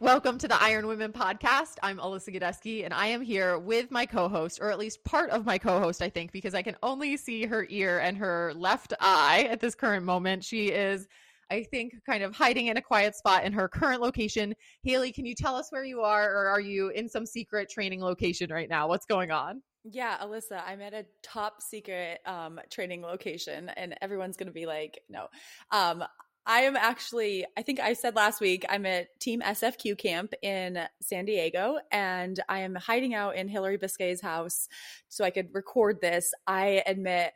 Welcome to the Iron Women podcast. I'm Alyssa Godesky, and I am here with my co host, or at least part of my co host, I think, because I can only see her ear and her left eye at this current moment. She is, I think, kind of hiding in a quiet spot in her current location. Haley, can you tell us where you are, or are you in some secret training location right now? What's going on? Yeah, Alyssa, I'm at a top secret um, training location, and everyone's going to be like, no. Um, I am actually, I think I said last week, I'm at Team SFQ camp in San Diego and I am hiding out in Hillary Biscay's house so I could record this. I admit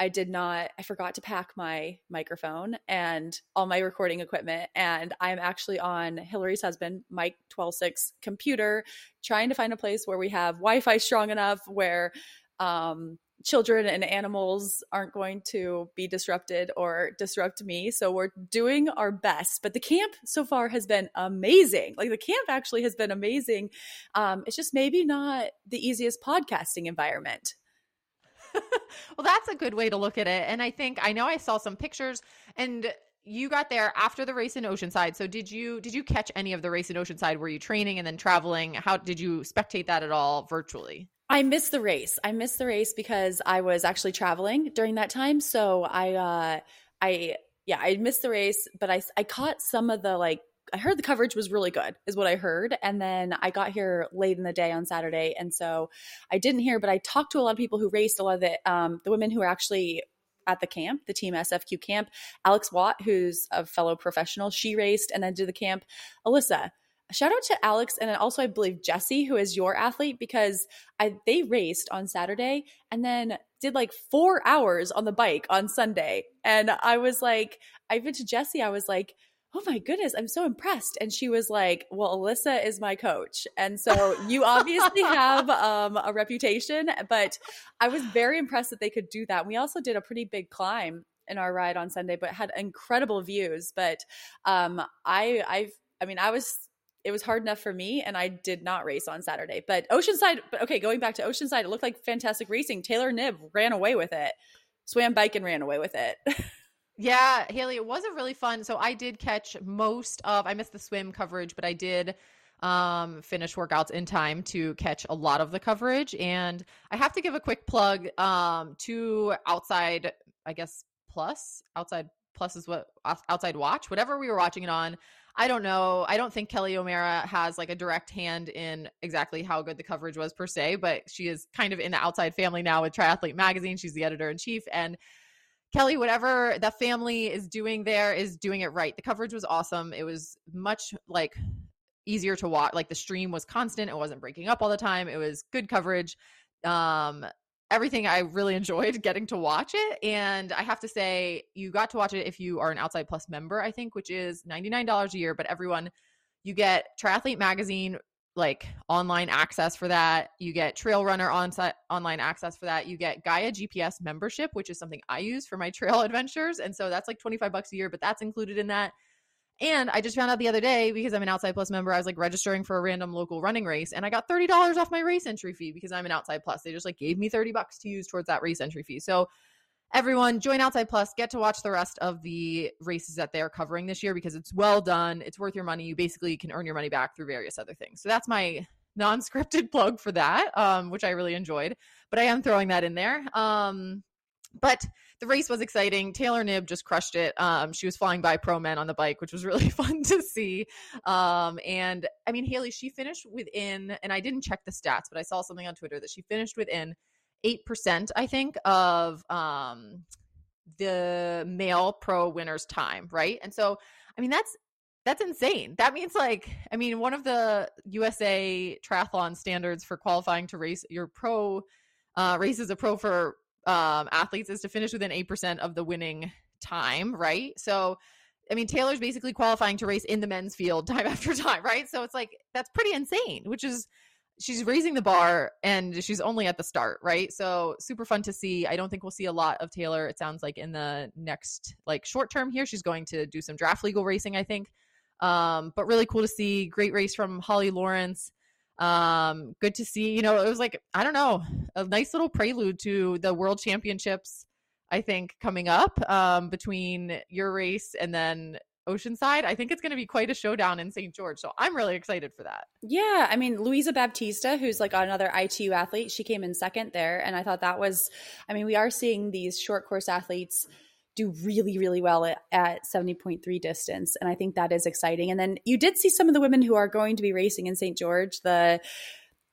I did not, I forgot to pack my microphone and all my recording equipment. And I'm actually on Hillary's husband, Maik Twelsiek computer, trying to find a place where we have Wi Fi strong enough where um, children and animals aren't going to be disrupted or disrupt me. So we're doing our best. But the camp so far has been amazing. Like the camp actually has been amazing. Um, it's just maybe not the easiest podcasting environment. well, that's a good way to look at it. And I think I know I saw some pictures and you got there after the race in Oceanside. So did you did you catch any of the race in Oceanside? Were you training and then traveling? How did you spectate that at all virtually? I missed the race. I missed the race because I was actually traveling during that time. So I, uh, I, yeah, I missed the race, but I, I caught some of the like, I heard the coverage was really good, is what I heard. And then I got here late in the day on Saturday. And so I didn't hear, but I talked to a lot of people who raced, a lot of the, um, the women who are actually at the camp, the Team SFQ camp. Alex Watt, who's a fellow professional, she raced and then did the camp. Alyssa, shout out to Alex and also I believe Jesse, who is your athlete, because I they raced on Saturday and then did like four hours on the bike on Sunday. And I was like, I went to Jesse, I was like, oh my goodness, I'm so impressed. And she was like, well, Alyssa is my coach. And so you obviously have um, a reputation, but I was very impressed that they could do that. We also did a pretty big climb in our ride on Sunday, but had incredible views. But um, I, I've, I mean, I was it was hard enough for me and I did not race on Saturday. But Oceanside, but okay, going back to Oceanside, it looked like fantastic racing. Taylor Knibb ran away with it. Swam bike and ran away with it. yeah, Haley, it was a really fun. So I did catch most of I missed the swim coverage, but I did um finish workouts in time to catch a lot of the coverage and I have to give a quick plug um to outside I guess plus outside plus is what outside watch whatever we were watching it on I don't know. I don't think Kelly O'Mara has like a direct hand in exactly how good the coverage was per se, but she is kind of in the outside family now with Triathlete Magazine. She's the editor in chief. And Kelly, whatever the family is doing there is doing it right. The coverage was awesome. It was much like easier to watch. Like the stream was constant. It wasn't breaking up all the time. It was good coverage. Um, everything I really enjoyed getting to watch it. And I have to say, you got to watch it if you are an Outside Plus member, I think, which is $99 a year. But everyone, you get Triathlete Magazine like online access for that. You get Trail Runner on online access for that. You get Gaia GPS membership, which is something I use for my trail adventures. And so that's like 25 bucks a year, but that's included in that. And I just found out the other day because I'm an Outside Plus member, I was like registering for a random local running race and I got $30 off my race entry fee because I'm an Outside Plus. They just like gave me 30 bucks to use towards that race entry fee. So everyone join Outside Plus, get to watch the rest of the races that they're covering this year because it's well done. It's worth your money. You basically can earn your money back through various other things. So that's my non-scripted plug for that, um, which I really enjoyed. But I am throwing that in there. Um, but the race was exciting. Taylor Knibb just crushed it. Um, she was flying by pro men on the bike, which was really fun to see. Um, and I mean, Haley, she finished within, and I didn't check the stats, but I saw something on Twitter that she finished within 8%, I think, of um, the male pro winner's time, right? And so, I mean, that's that's insane. That means like, I mean, one of the USA triathlon standards for qualifying to race your pro uh, race as a pro for um, athletes is to finish within 8% of the winning time, right? So, I mean, Taylor's basically qualifying to race in the men's field time after time, right? So it's like, that's pretty insane, which is she's raising the bar and she's only at the start, right? So super fun to see. I don't think we'll see a lot of Taylor. It sounds like in the next like short term here, she's going to do some draft legal racing, I think. Um, but really cool to see. Great race from Holly Lawrence. Um, good to see. You know, it was like I don't know, a nice little prelude to the World Championships. I think coming up um, between your race and then Oceanside. I think it's going to be quite a showdown in St. George. So I'm really excited for that. Yeah. I mean, Luisa Baptista, who's like another ITU athlete, she came in second there. And I thought that was, I mean, we are seeing these short course athletes do really, really well at, at 70.3 distance. And I think that is exciting. And then you did see some of the women who are going to be racing in St. George, the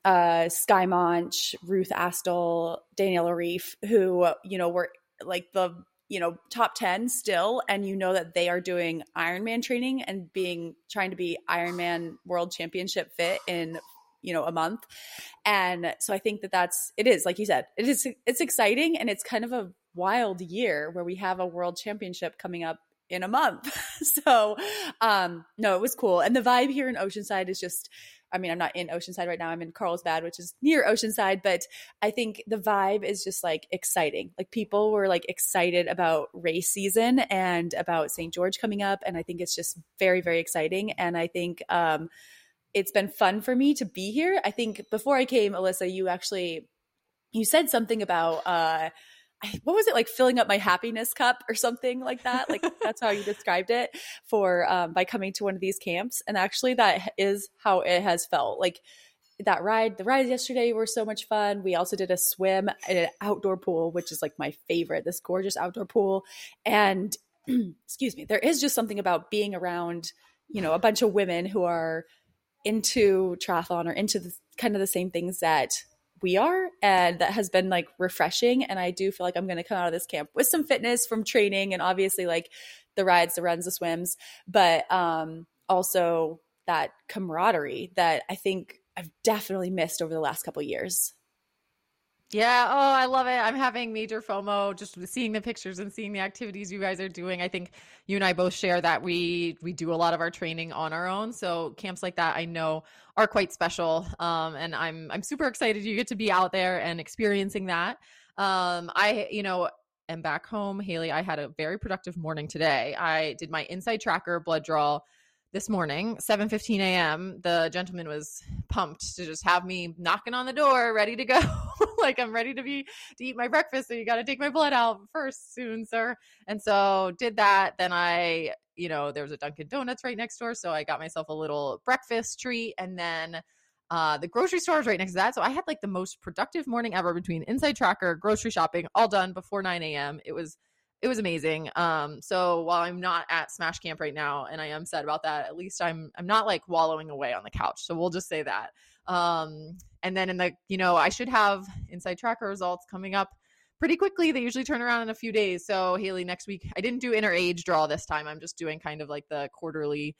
uh, Skye Moench, Ruth Astle, Daniela Ryf, who, you know, were like the you know top 10 still and you know that they are doing ironman training and being trying to be ironman world championship fit in you know a month and so i think that that's it is like you said it is it's exciting and it's kind of a wild year where we have a world championship coming up in a month so um no it was cool and the vibe here in oceanside is just I mean, I'm not in Oceanside right now. I'm in Carlsbad, which is near Oceanside, but I think the vibe is just like exciting. Like people were like excited about race season and about St. George coming up. And I think it's just very, very exciting. And I think, um, it's been fun for me to be here. I think before I came, Alyssa, you actually you said something about uh what was it like filling up my happiness cup or something like that? Like that's how you described it for um, by coming to one of these camps. And actually that is how it has felt. Like that ride the rides yesterday were so much fun. We also did a swim at an outdoor pool which is like my favorite this gorgeous outdoor pool. And excuse me there is just something about being around you know a bunch of women who are into triathlon or into the, kind of the same things that we are and that has been like refreshing and i do feel like i'm going to come out of this camp with some fitness from training and obviously like the rides the runs the swims but um also that camaraderie that i think i've definitely missed over the last couple years yeah. Oh, I love it. I'm having major FOMO just seeing the pictures and seeing the activities you guys are doing. I think you and I both share that we we do a lot of our training on our own. So camps like that I know are quite special. Um, and I'm I'm super excited you get to be out there and experiencing that. Um, I you know am back home. Haley, I had a very productive morning today. I did my InsideTracker blood draw this morning 7:15 a.m. the gentleman was pumped to just have me knocking on the door ready to go like I'm ready to be to eat my breakfast so you got to take my blood out first soon sir and so did that then I you know there was a Dunkin Donuts right next door so I got myself a little breakfast treat and then uh, the grocery store is right next to that. So I had like the most productive morning ever between InsideTracker, grocery shopping, all done before 9 a.m. It was it was amazing. Um, so while I'm not at Smash Camp right now, and I am sad about that, at least I'm I'm not like wallowing away on the couch. So we'll just say that. Um, and then in the you know I should have InsideTracker results coming up pretty quickly. They usually turn around in a few days. So Haley, next week I didn't do InnerAge draw this time. I'm just doing kind of like the quarterly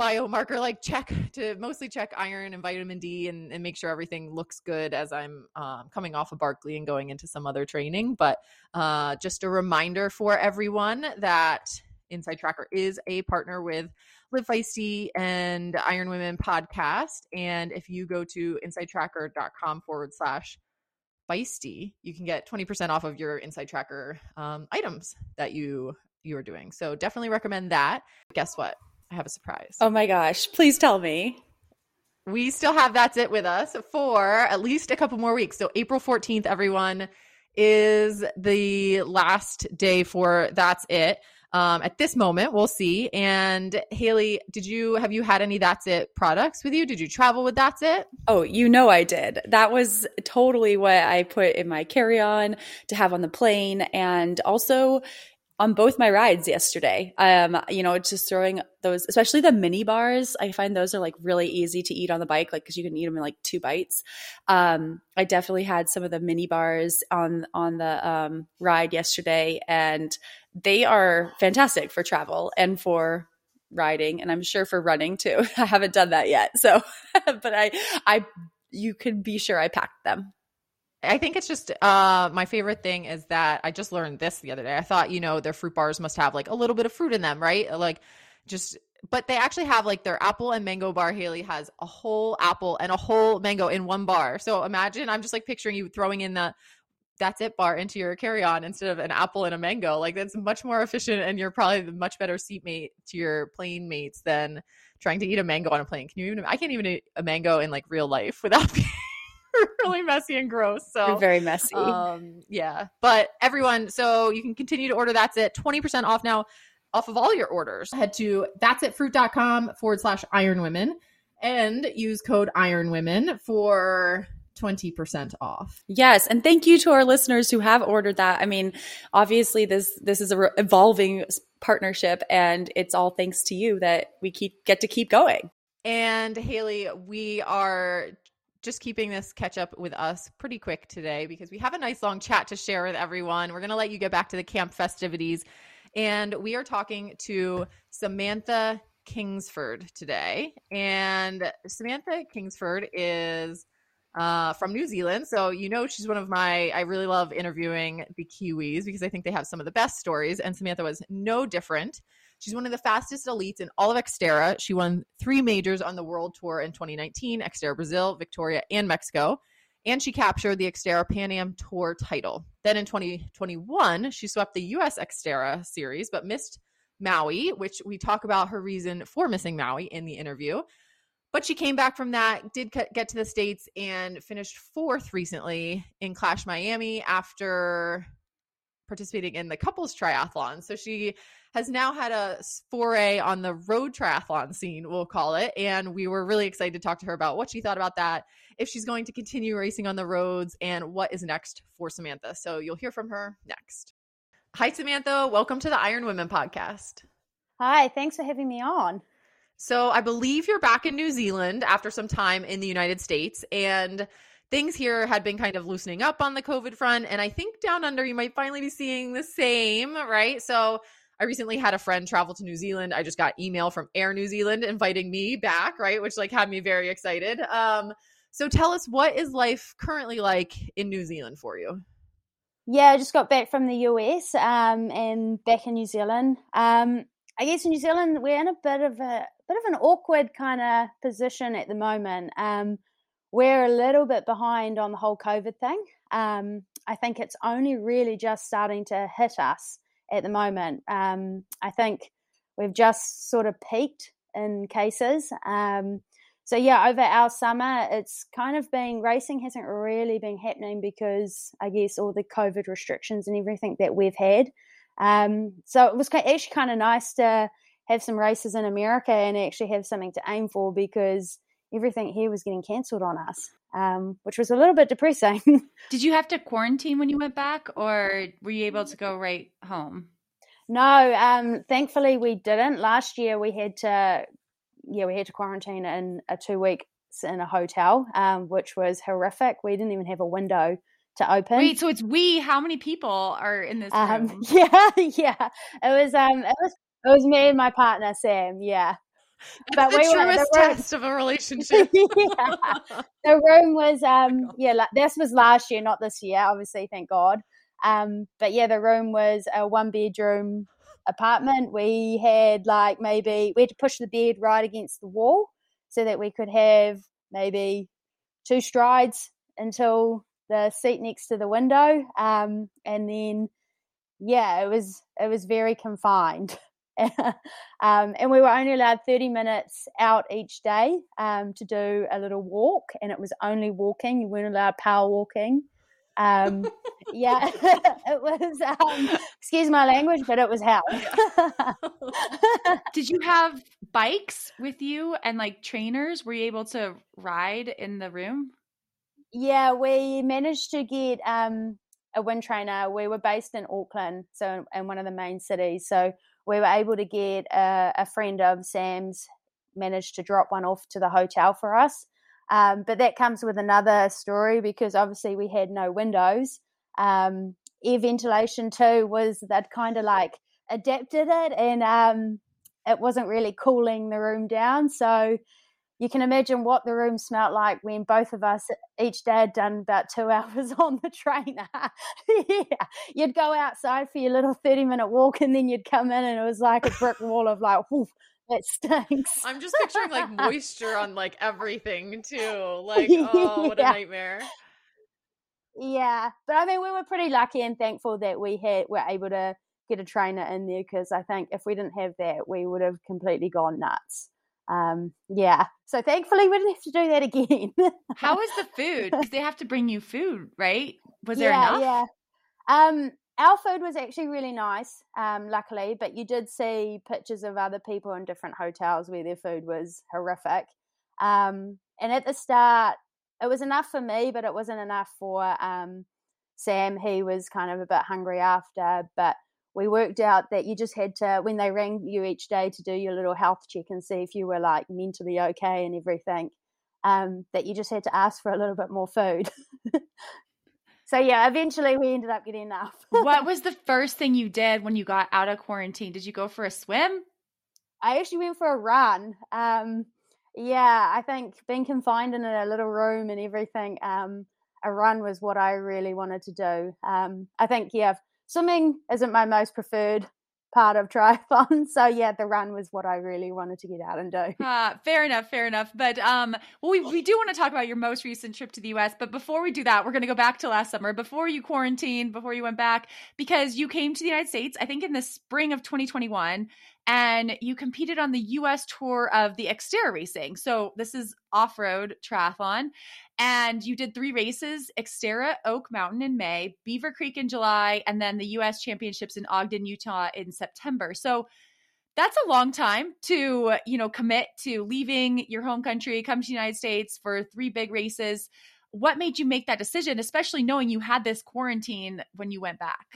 biomarker like check to mostly check iron and vitamin D and, and make sure everything looks good as I'm um, coming off of Barkley and going into some other training. But uh, just a reminder for everyone that InsideTracker is a partner with Live Feisty and Iron Women podcast. And if you go to insidetracker.com forward slash feisty, you can get 20% off of your InsideTracker um, items that you you are doing. So definitely recommend that. Guess what? I have a surprise. Oh my gosh. Please tell me. We still have That's It with us for at least a couple more weeks. So, April 14th, everyone, is the last day for That's It. Um, at this moment, we'll see. And Haley, did you have you had any That's It products with you? Did you travel with That's It? Oh, you know I did. That was totally what I put in my carry on to have on the plane. And also, on both my rides yesterday. Um, you know, just throwing those, especially the mini bars. I find those are like really easy to eat on the bike, like because you can eat them in like two bites. Um, I definitely had some of the mini bars on on the um, ride yesterday, and they are fantastic for travel and for riding, and I'm sure for running too. I haven't done that yet, so but I I you can be sure I packed them. I think it's just uh, my favorite thing is that I just learned this the other day. I thought, you know, their fruit bars must have like a little bit of fruit in them, right? Like just but they actually have like their apple and mango bar. Haley has a whole apple and a whole mango in one bar. So imagine I'm just like picturing you throwing in the that's it bar into your carry on instead of an apple and a mango. Like that's much more efficient and you're probably the much better seatmate to your plane mates than trying to eat a mango on a plane. Can you even I can't even eat a mango in like real life without being really messy and gross. So very messy. um, yeah. But everyone, so you can continue to order That's It. 20% off now off of all your orders. Head to thatsitfruit.com forward slash iron women and use code iron women for 20% off. Yes, and thank you to our listeners who have ordered that. I mean, obviously this this is a re- evolving partnership and it's all thanks to you that we keep get to keep going. And Haley, we are just keeping this catch up with us pretty quick today because we have a nice long chat to share with everyone. We're going to let you get back to the camp festivities. And we are talking to Samantha Kingsford today. And Samantha Kingsford is uh, from New Zealand. So, you know, she's one of my, I really love interviewing the Kiwis because I think they have some of the best stories. And Samantha was no different. She's one of the fastest elites in all of Xterra. She won three majors on the world tour in 2019 Xterra Brazil, Victoria, and Mexico. And she captured the Xterra Pan Am Tour title. Then in 2021, she swept the US Xterra series, but missed Maui, which we talk about her reason for missing Maui in the interview. But she came back from that, did get to the States, and finished fourth recently in Clash Miami after participating in the couples triathlon. So she has now had a foray on the road triathlon scene, we'll call it. And we were really excited to talk to her about what she thought about that, if she's going to continue racing on the roads, and what is next for Samantha. So you'll hear from her next. Hi, Samantha. Welcome to the Iron Women podcast. Hi, thanks for having me on. So I believe you're back in New Zealand after some time in the United States. And things here had been kind of loosening up on the COVID front. And I think down under, you might finally be seeing the same, right? So I recently had a friend travel to New Zealand. I just got email from Air New Zealand inviting me back, right? Which like had me very excited. Um, so tell us what is life currently like in New Zealand for you? Yeah, I just got back from the US um, and back in New Zealand. Um, I guess in New Zealand we're in a bit of a bit of an awkward kind of position at the moment. Um, we're a little bit behind on the whole COVID thing. Um, I think it's only really just starting to hit us at the moment. Um, I think we've just sort of peaked in cases. Um, so yeah, over our summer, it's kind of been racing hasn't really been happening because I guess all the COVID restrictions and everything that we've had. Um, so it was actually kind of nice to have some races in America and actually have something to aim for because everything here was getting cancelled on us, um, which was a little bit depressing. Did you have to quarantine when you went back, or were you able to go right home? no, um, thankfully we didn't. Last year we had to, yeah, we had to quarantine in a two weeks in a hotel, um, which was horrific. We didn't even have a window to open. Wait, so it's we. How many people are in this Um, room? yeah, yeah. It was um, it was it was me and my partner Sam. Yeah, That's the we truest test of a relationship. yeah. The room was um, yeah. Like, this was last year, not this year. Obviously, thank God. Um, but yeah, the room was a one bedroom apartment. We had like maybe we had to push the bed right against the wall so that we could have maybe two strides until the seat next to the window. Um, and then yeah, it was it was very confined. um, and we were only allowed 30 minutes out each day um, to do a little walk, and it was only walking. You weren't allowed power walking. Um, yeah, it was. Um, excuse my language, but it was hell. Did you have bikes with you and like trainers? Were you able to ride in the room? yeah, we managed to get um, a wind trainer. We were based in Auckland, so in one of the main cities. So we were able to get a, a friend of Sam's managed to drop one off to the hotel for us. Um, but that comes with another story because obviously we had no windows. Um, air ventilation too was that kind of like adapted it, and um, it wasn't really cooling the room down. So you can imagine what the room smelt like when both of us each day had done about two hours on the trainer. yeah, you'd go outside for your little thirty minute walk, and then you'd come in, and it was like a brick wall of like, whew, It stinks. I'm just picturing like moisture on like everything too. Like, oh, what a nightmare. Yeah, but I mean, we were pretty lucky and thankful that we had were able to get a trainer in there because I think if we didn't have that, we would have completely gone nuts. Um, yeah, so thankfully we didn't have to do that again. How was the food? Because they have to bring you food, right? Was there yeah, enough? Yeah. Um, our food was actually really nice, um, luckily, but you did see pictures of other people in different hotels where their food was horrific. Um, and at the start, it was enough for me, but it wasn't enough for um, Sam. He was kind of a bit hungry after, but we worked out that you just had to, when they rang you each day to do your little health check and see if you were like mentally okay and everything, um, that you just had to ask for a little bit more food. so yeah, eventually we ended up getting enough. what was the first thing you did when you got out of quarantine? Did you go for a swim? I actually went for a run. Um, yeah, I think being confined in a little room and everything, um, a run was what I really wanted to do. Um, I think, yeah, swimming isn't my most preferred part of triathlon. So, yeah, the run was what I really wanted to get out and do. Uh, fair enough, fair enough. But um, well, we, we do want to talk about your most recent trip to the US. But before we do that, we're going to go back to last summer, before you quarantined, before you went back, because you came to the United States, I think in the spring of 2021, and you competed on the US tour of the Xterra racing. So this is off road triathlon. And you did three races Xterra, Oak Mountain in May, Beaver Creek in July, and then the US Championships in Ogden, Utah in September. So that's a long time to you know commit to leaving your home country come to the united states for three big races what made you make that decision especially knowing you had this quarantine when you went back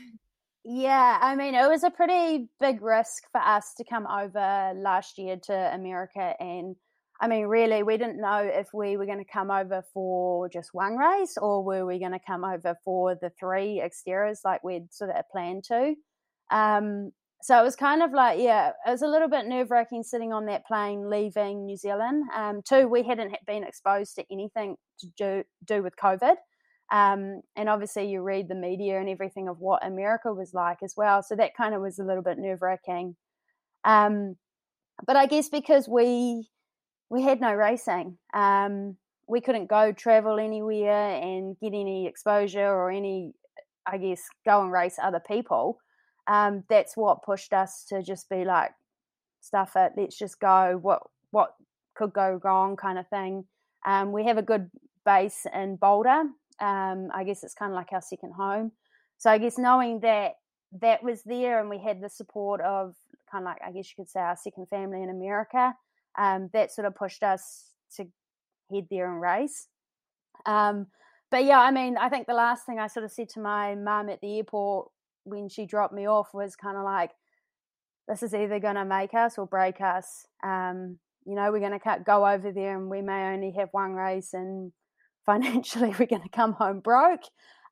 Yeah, I mean, it was a pretty big risk for us to come over last year to America. And I mean, really, we didn't know if we were going to come over for just one race or were we going to come over for the three Xterras like we'd sort of planned to. Um, so it was kind of like, yeah, it was a little bit nerve wracking sitting on that plane leaving New Zealand. Um, two, we hadn't been exposed to anything to do, do with COVID. Um, and obviously, you read the media and everything of what America was like as well. So that kind of was a little bit nerve wracking. Um, but I guess because we we had no racing, um, we couldn't go travel anywhere and get any exposure or any, I guess, go and race other people. Um, that's what pushed us to just be like, stuff it, let's just go. What what could go wrong, kind of thing. Um, we have a good base in Boulder. Um, I guess it's kind of like our second home. So I guess knowing that that was there and we had the support of kind of like I guess you could say our second family in America, um, that sort of pushed us to head there and race. Um, but yeah, I mean, I think the last thing I sort of said to my mum at the airport when she dropped me off was kind of like, "This is either going to make us or break us." Um, you know, we're going to go over there and we may only have one race and financially we're going to come home broke.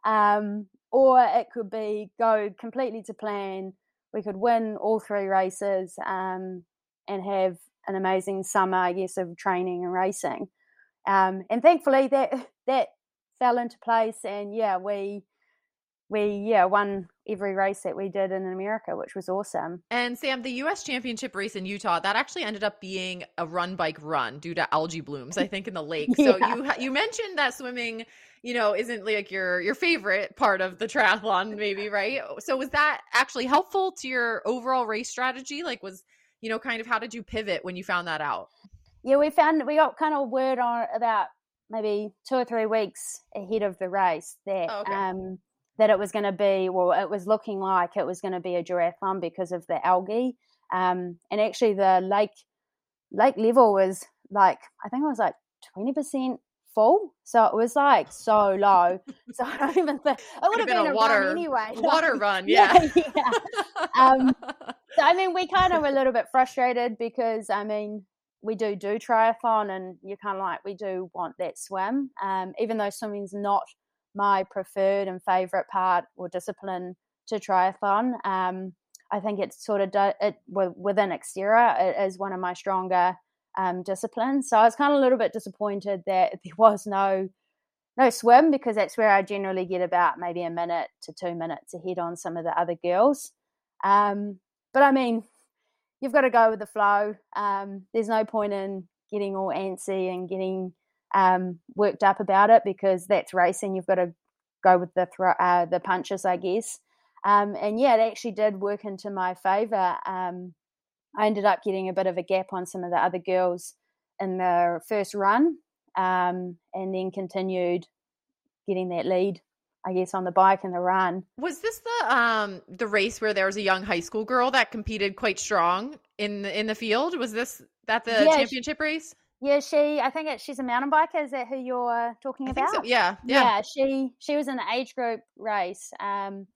Um, or it could be go completely to plan. We could win all three races um, and have an amazing summer, I guess, of training and racing. Um, and thankfully that that fell into place. And yeah, we we yeah won every race that we did in America, which was awesome. And Sam, the U.S. Championship race in Utah that actually ended up being a run bike run due to algae blooms, I think, in the lake. So you you mentioned that swimming, you know, isn't like your your favorite part of the triathlon, maybe, right? So was that actually helpful to your overall race strategy? Like, was you know, kind of how did you pivot when you found that out? Yeah, we found we got kind of word on about maybe two or three weeks ahead of the race that Oh, okay. um that it was going to be well it was looking like it was going to be a duathlon because of the algae um and actually the lake lake level was like i think it was like 20% full so it was like so low so i don't even think it would have been, a, water run anyway water run, yeah. yeah. Um, so I mean, we kind of were a little bit frustrated because I mean, we do do triathlon, and you're kind of like we do want that swim, um, even though swimming's not my preferred and favorite part or discipline to triathlon. Um, I think it's sort of do, it within Xterra it is one of my stronger um, disciplines. So I was kind of a little bit disappointed that there was no no swim because that's where I generally get about maybe a minute to two minutes ahead on some of the other girls. Um, but I mean, you've got to go with the flow. Um, there's no point in getting all antsy and getting um, worked up about it because that's racing. You've got to go with the thro- uh, the punches, I guess. Um, and yeah, it actually did work into my favor. Um, I ended up getting a bit of a gap on some of the other girls in the first run, um, and then continued getting that lead. I guess on the bike and the run. Was this the um the race where there was a young high school girl that competed quite strong in the in the field? Was this that the Yeah, she- championship race? Yeah, she. I think it, she's a mountain biker. Is that who you're talking I about? so. Yeah, yeah. she she was in the age group race. Um,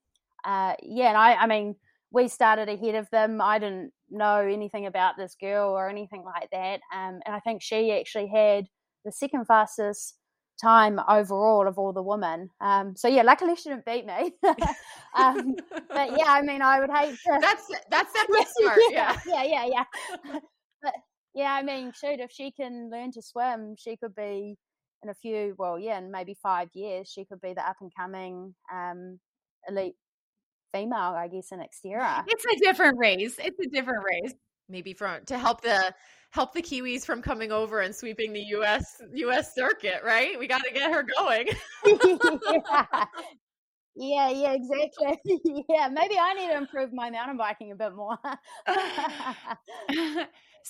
uh, yeah, and I, I mean, we started ahead of them. I didn't know anything about this girl or anything like that. Um, and I think she actually had the second fastest time overall of all the women. Um, so yeah, luckily she didn't beat me. um, but yeah, I mean, I would hate to. That's that's definitely smart. Yeah. yeah, yeah, yeah. but yeah, I mean, shoot, if she can learn to swim, she could be in a few, well, yeah, in maybe five years, she could be the up and coming um, elite female, I guess, in Xterra. It's a different race. It's a different race. Maybe from to help the help the Kiwis from coming over and sweeping the US US circuit, right? We got to get her going. yeah. yeah, yeah, exactly. yeah, maybe I need to improve my mountain biking a bit more.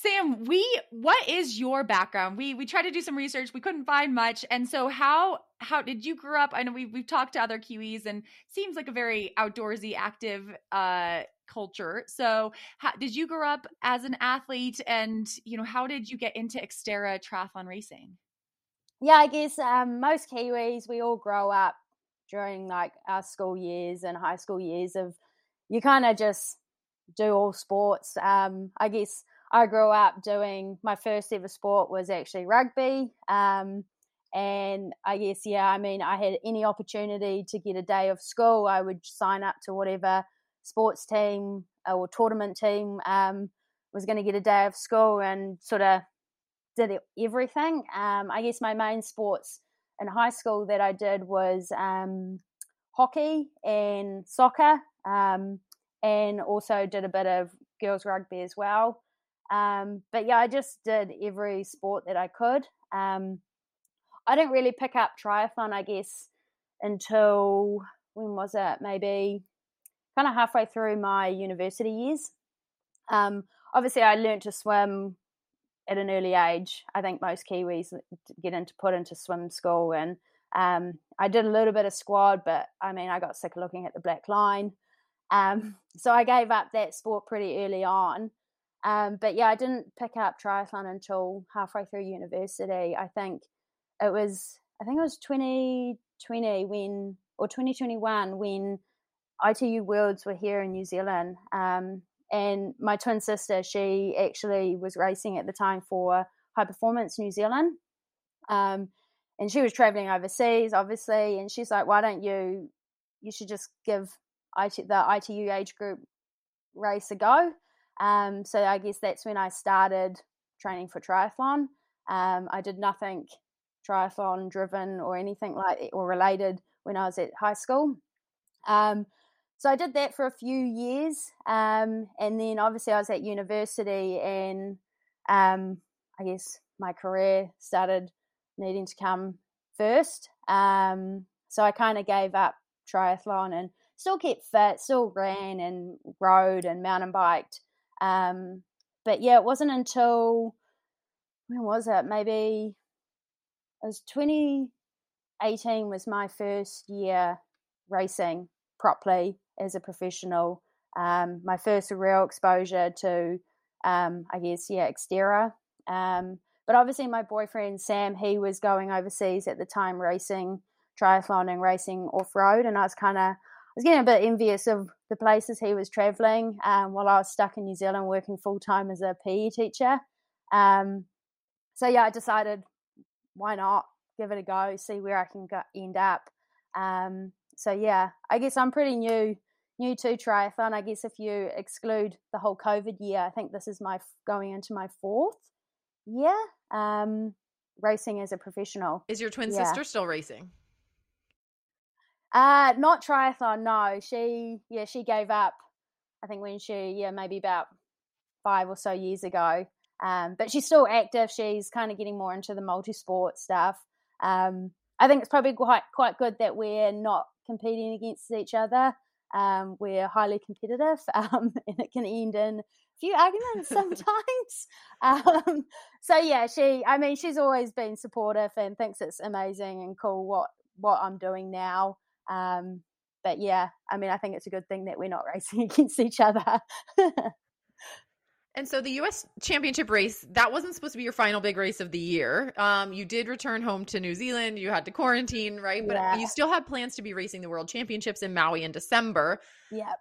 Sam, we what is your background? We we tried to do some research, we couldn't find much. And so how how did you grow up? I know we we've talked to other Kiwis and seems like a very outdoorsy active uh culture. So how, did you grow up as an athlete and you know how did you get into Xterra triathlon racing? yeah, I guess um, most Kiwis, we all grow up during like our school years and high school years of you kind of just do all sports. Um, I guess I grew up doing my first ever sport was actually rugby. Um, and I guess, yeah, I mean, I had any opportunity to get a day of school, I would sign up to whatever sports team or tournament team um, was going to get a day of school and sort of did everything. Um, I guess my main sports in high school that I did was um, hockey and soccer, um, and also did a bit of girls rugby as well. Um, but yeah, I just did every sport that I could. Um, I didn't really pick up triathlon, I guess, until when was it? Maybe kind of halfway through my university years. Um, obviously, I learned to swim at an early age. I think most Kiwis get into put into swim school, and um, I did a little bit of squad, but I mean, I got sick of looking at the black line, um, so I gave up that sport pretty early on. Um, but yeah, I didn't pick up triathlon until halfway through university. I think it was, I think it was 2020 when, or 2021 when ITU Worlds were here in New Zealand. Um, and my twin sister, she actually was racing at the time for High Performance New Zealand. Um, and she was traveling overseas, obviously. And she's like, why don't you, you should just give IT, the ITU age group race a go. Um, so I guess that's when I started training for triathlon. Um, I did nothing triathlon driven or anything like or related when I was at high school. Um, so I did that for a few years, um, and then obviously I was at university, and um, I guess my career started needing to come first. Um, so I kind of gave up triathlon and still kept fit, still ran and rode and mountain biked. Um, but yeah, it wasn't until when was it? Maybe it was 2018 was my first year racing properly as a professional. Um, my first real exposure to, um, I guess, yeah, Xterra. Um, but obviously, my boyfriend Sam, he was going overseas at the time, racing triathlon and racing off road, and I was kind of, was getting a bit envious of the places he was traveling um, while I was stuck in New Zealand working full time as a PE teacher. Um, so yeah, I decided why not give it a go, see where I can go, end up. Um, so yeah, I guess I'm pretty new new to triathlon. I guess if you exclude the whole COVID year, I think this is my going into my fourth year um, racing as a professional. Is your twin Yeah. sister still racing? Uh, not triathlon. No, she yeah she gave up. I think when she yeah maybe about five or so years ago. Um, but she's still active. She's kind of getting more into the multi-sport stuff. Um, I think it's probably quite quite good that we're not competing against each other. Um, we're highly competitive, um, and it can end in a few arguments sometimes. um, so yeah, she. I mean, she's always been supportive and thinks it's amazing and cool what what I'm doing now. Um, but yeah, I mean, I think it's a good thing that we're not racing against each other. And so the U.S. Championship race that wasn't supposed to be your final big race of the year. Um, you did return home to New Zealand. You had to quarantine, right? But Yeah. you still had plans to be racing the World Championships in Maui in December. yeah.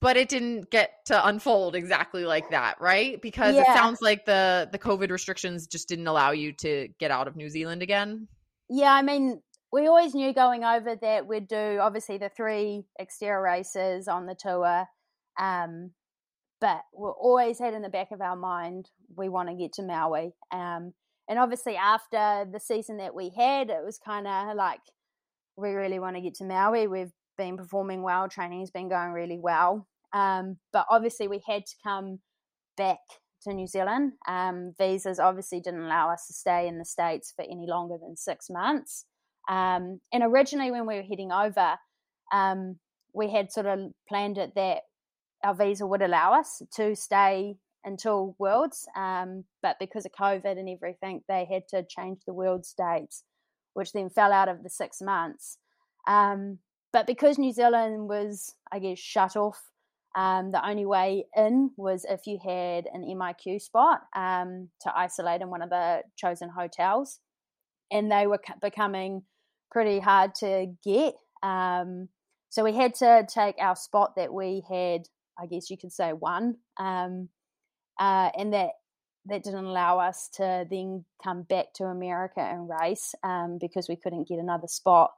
But it didn't get to unfold exactly like that, right? Because it sounds like the the COVID restrictions just didn't allow you to get out of New Zealand again. Yeah, I mean, we always knew going over that we'd do obviously the three Xterra races on the tour. Um, but we always had in the back of our mind we want to get to Maui. Um, and obviously after the season that we had, it was kind of like we really want to get to Maui. We've been performing well, training's been going really well. Um, but obviously we had to come back to New Zealand. Um, visas obviously didn't allow us to stay in the States for any longer than six months. Um, and originally, when we were heading over, um, we had sort of planned it that our visa would allow us to stay until Worlds. Um, but because of COVID and everything, they had to change the Worlds dates, which then fell out of the six months. Um, but because New Zealand was, I guess, shut off um, the only way in was if you had an MIQ spot um, to isolate in one of the chosen hotels, and they were becoming pretty hard to get. Um, so we had to take our spot that we had, I guess you could say, won, um, uh, and that that didn't allow us to then come back to America and race um, because we couldn't get another spot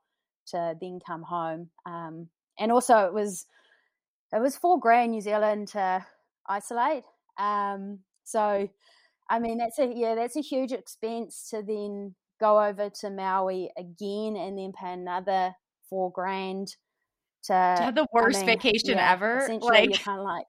to then come home. Um, and also, it was it was four grand New Zealand to isolate. Um, so, I mean, that's a yeah, that's a huge expense to then go over to Maui again and then pay another four grand to, To have the I worst mean, vacation yeah, ever. Essentially, you're Like, kind of like.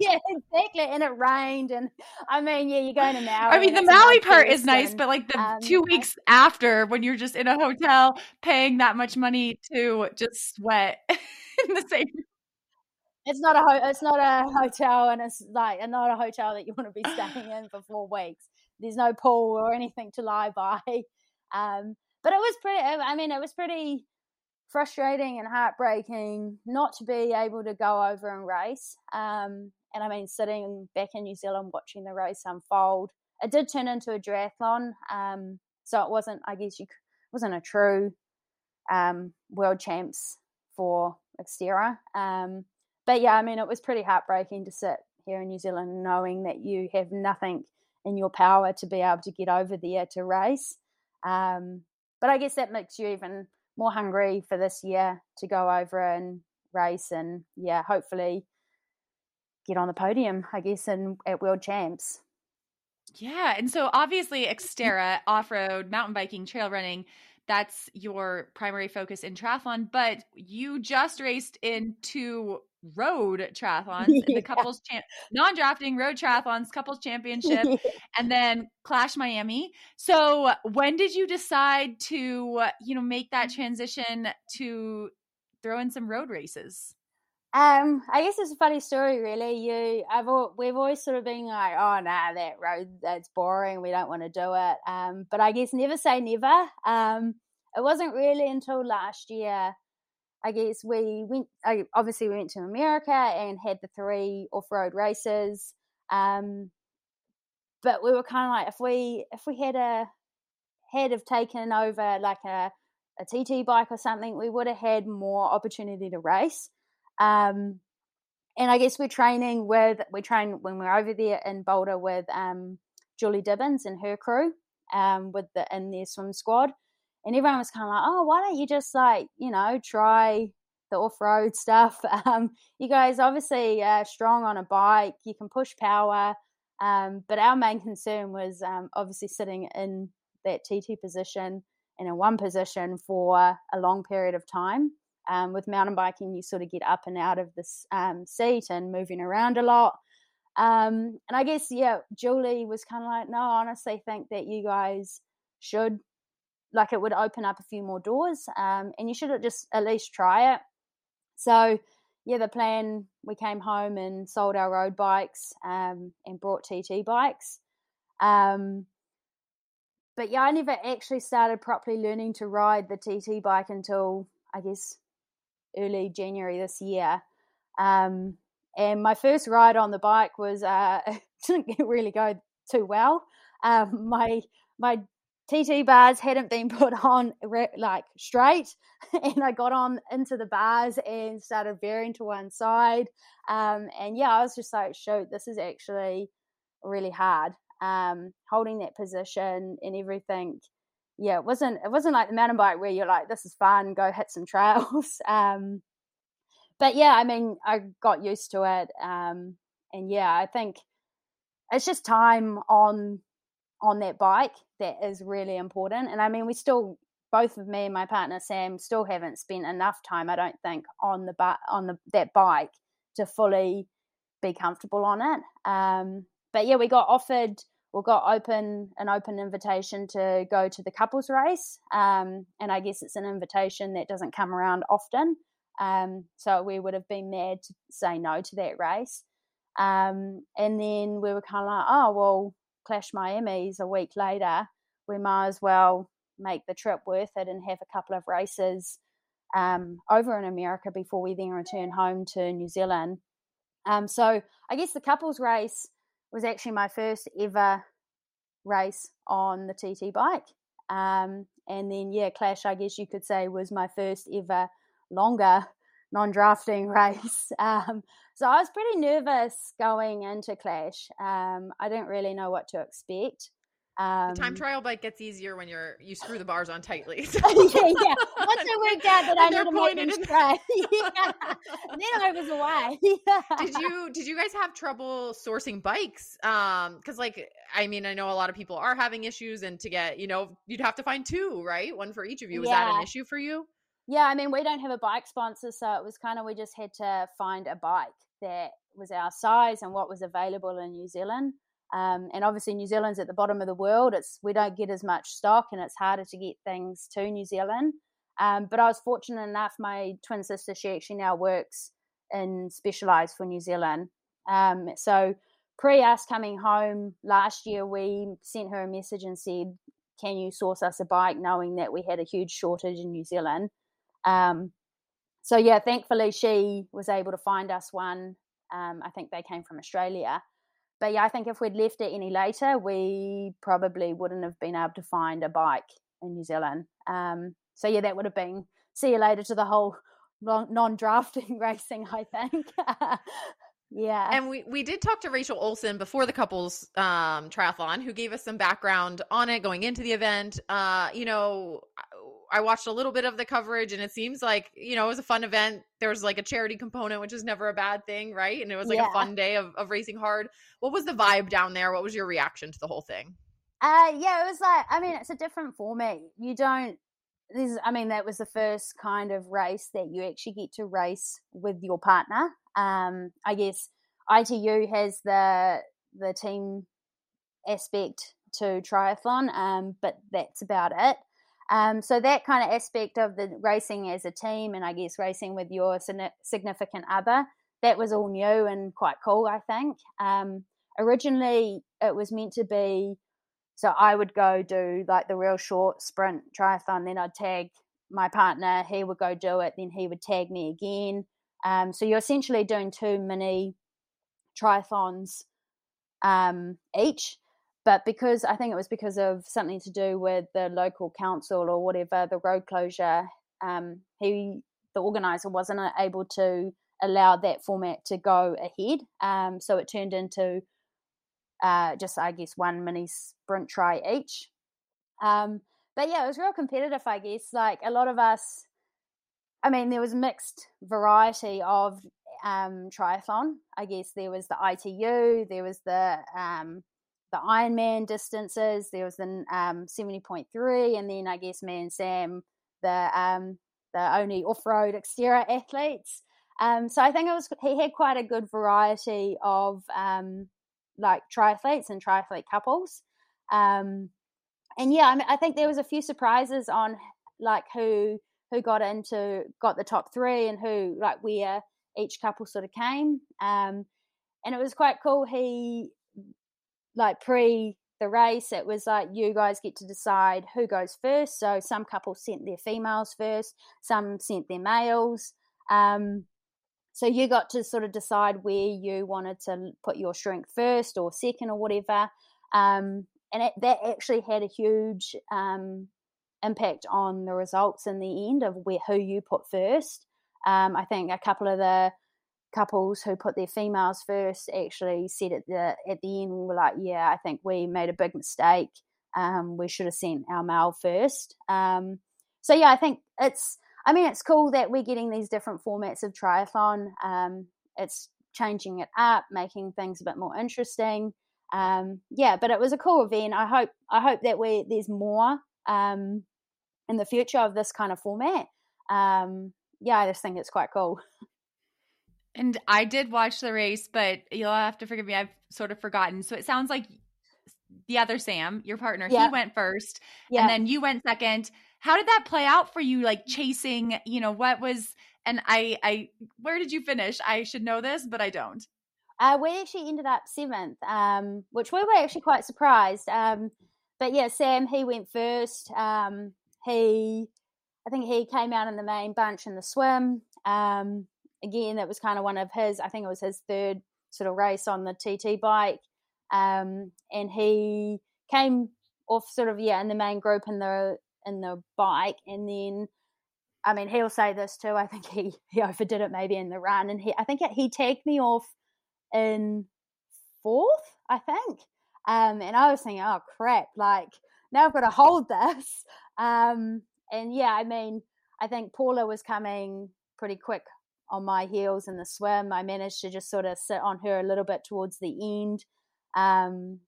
yeah, exactly. And it rained, and I mean, yeah, you're going to Maui. I mean, the Maui part is nice, and, but like the um, two weeks after, when you're just in a hotel paying that much money to just sweat in the same. It's not a ho- it's not a hotel, and it's like not a hotel that you want to be staying in for four weeks. There's no pool or anything to lie by. Um, but it was pretty. I mean, it was pretty frustrating and heartbreaking not to be able to go over and race. Um, and I mean, sitting back in New Zealand watching the race unfold, it did turn into a triathlon. Um, so it wasn't, I guess, you wasn't a true um, world champs for Xterra. Um, but yeah, I mean, it was pretty heartbreaking to sit here in New Zealand knowing that you have nothing in your power to be able to get over there to race. Um, but I guess that makes you even more hungry for this year to go over and race and yeah, hopefully get on the podium, I guess, in at World Champs. Yeah. And so obviously, Xterra, off road, mountain biking, trail running, that's your primary focus in triathlon. But you just raced in two road triathlons, Yeah. the couples cha- non drafting road triathlons, couples championship, and then Clash Miami. So when did you decide to, you know, make that transition to throw in some road races? Um, I guess it's a funny story, really. You, I've, we've always sort of been like, oh, nah, that road, that's boring. We don't want to do it. Um, but I guess never say never. Um, it wasn't really until last year. I guess we went. I, obviously, we went to America and had the three off-road races. Um, but we were kind of like, if we if we had a had have taken over like a a TT bike or something, we would have had more opportunity to race. Um, and I guess we're training with we train when we're over there in Boulder with um, Julie Dibens and her crew um, with the in their swim squad, and everyone was kind of like, oh, why don't you just like you know try the off road stuff? Um, you guys obviously are strong on a bike, you can push power, um, but our main concern was um, obviously sitting in that TT position and in one position for a long period of time. Um, with mountain biking, you sort of get up and out of this um, seat and moving around a lot. Um, and I guess yeah, Julie was kind of like, no, I honestly think that you guys should like it would open up a few more doors, um, and you should just at least try it. So yeah, the plan we came home and sold our road bikes um, and brought TT bikes. Um, but yeah, I never actually started properly learning to ride the TT bike until I guess early January this year. Um, and my first ride on the bike was uh, didn't really go too well. Um, my my TT bars hadn't been put on like straight, and I got on into the bars and started veering to one side. Um, and yeah, I was just like, shoot, this is actually really hard. Um, holding that position and everything. Yeah, it wasn't it wasn't like the mountain bike where you're like, this is fun, go hit some trails. Um, but yeah, I mean, I got used to it. Um, and yeah, I think it's just time on on that bike that is really important. And I mean, we still both of me and my partner Sam still haven't spent enough time, I don't think, on the bu- on the that bike to fully be comfortable on it. Um, but yeah, we got offered we got open an open invitation to go to the couples race, um, and I guess it's an invitation that doesn't come around often. Um, so we would have been mad to say no to that race. Um, and then we were kind of like, oh well, Clash Miami's a week later. We might as well make the trip worth it and have a couple of races um, over in America before we then return home to New Zealand. Um, so I guess the couples race was actually my first ever race on the TT bike. Um, and then, yeah, Clash, I guess you could say, was my first ever longer non drafting race. Um, so I was pretty nervous going into Clash. Um, I didn't really know what to expect. Um, the time trial bike gets easier when you're you screw the bars on tightly. yeah, yeah. Once I worked out that I need to make them straight, yeah. then I was away. did you did you guys have trouble sourcing bikes? Um, because like I mean, I know a lot of people are having issues, and to get you know you'd have to find two, right? One for each of you. Was yeah. that an issue for you? Yeah, I mean, we don't have a bike sponsor, so it was kind of we just had to find a bike that was our size and what was available in New Zealand. Um, and obviously, New Zealand's at the bottom of the world. It's we don't get as much stock, and it's harder to get things to New Zealand. Um, but I was fortunate enough. My twin sister, she actually now works in Specialized for New Zealand. Um, so pre us coming home last year, we sent her a message and said, "Can you source us a bike?" Knowing that we had a huge shortage in New Zealand. Um, so yeah, thankfully she was able to find us one. Um, I think they came from Australia. But yeah, I think if we'd left it any later, we probably wouldn't have been able to find a bike in New Zealand. Um, so yeah, that would have been see you later to the whole non-drafting racing. I think. yeah, and we we did talk to Rachel Olson before the couples um, triathlon, who gave us some background on it going into the event. Uh, you know, I watched a little bit of the coverage and it seems like, you know, it was a fun event. There was like a charity component, which is never a bad thing, right? And it was like yeah. a fun day of, of racing hard. What was the vibe down there? What was your reaction to the whole thing? Uh yeah, it was like I mean, it's a different format. You don't this I mean, that was the first kind of race that you actually get to race with your partner. Um, I guess ITU has the the team aspect to triathlon, um, but that's about it. Um, so that kind of aspect of the racing as a team, and I guess racing with your significant other, that was all new and quite cool. I think um, originally it was meant to be, so I would go do like the real short sprint triathlon, then I'd tag my partner, he would go do it, then he would tag me again. Um, so you're essentially doing two mini triathlons um, each but because I think it was because of something to do with the local council or whatever, the road closure, um, he the organizer wasn't able to allow that format to go ahead. Um, so it turned into uh, just I guess one mini sprint try each. Um, but yeah, it was real competitive. I guess like a lot of us. I mean, there was a mixed variety of um, triathlon. I guess there was the ITU, there was the um, the Ironman distances. There was the um, 70.3, and then I guess me and Sam, the um, the only off road Xterra athletes. Um, so I think it was he had quite a good variety of um, like triathletes and triathlete couples. Um, and yeah, I, mean, I think there was a few surprises on like who who got into got the top three and who like where each couple sort of came. Um, and it was quite cool. He like pre the race, it was like you guys get to decide who goes first. So some couples sent their females first, some sent their males. Um, so you got to sort of decide where you wanted to put your strength first or second or whatever. Um, and it, that actually had a huge um, impact on the results in the end of where who you put first. Um, I think a couple of the couples who put their females first actually said at the at the end we were like, yeah, I think we made a big mistake. Um, we should have sent our male first. Um, so yeah, I think it's. I mean, it's cool that we're getting these different formats of triathlon. Um, it's changing it up, making things a bit more interesting. Um, yeah, but it was a cool event. I hope I hope that we there's more um, in the future of this kind of format. Um, yeah, I just think it's quite cool. And I did watch the race, but you'll have to forgive me. I've sort of forgotten. So it sounds like the other Sam, your partner, yeah. he went first, yeah. and then you went second. How did that play out for you? Like chasing, you know, what was? And I, I, where did you finish? I should know this, but I don't. Uh, we actually ended up seventh, um, which we were actually quite surprised. Um, but yeah, Sam, he went first. Um, he, I think he came out in the main bunch in the swim. Um, again, that was kind of one of his, I think it was his third sort of race on the TT bike. Um, and he came off sort of, yeah, in the main group in the, in the bike. And then, I mean, he'll say this too. I think he, he overdid it maybe in the run. And he, I think he tagged me off in fourth, I think. Um, and I was thinking, oh crap, like now I've got to hold this. Um, and yeah, I mean, I think Paula was coming pretty quick on my heels in the swim. I managed to just sort of sit on her a little bit towards the end. Um,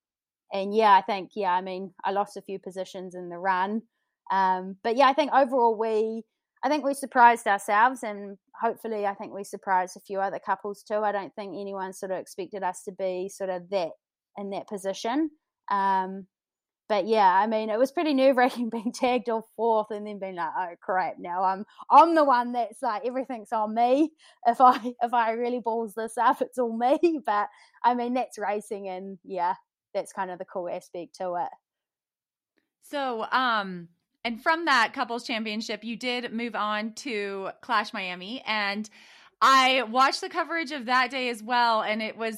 and yeah, I think, yeah, I mean, I lost a few positions in the run. Um, but yeah, I think overall we, I think we surprised ourselves and hopefully I think we surprised a few other couples too. I don't think anyone sort of expected us to be sort of that in that position. Um, but yeah, I mean, it was pretty nerve wracking being tagged off fourth and then being like, oh crap, now I'm I'm the one that's like everything's on me. If I if I really balls this up, it's all me. But I mean, that's racing, and yeah, that's kind of the cool aspect to it. So, um, and from that couples championship, you did move on to Clash Miami, and I watched the coverage of that day as well, and it was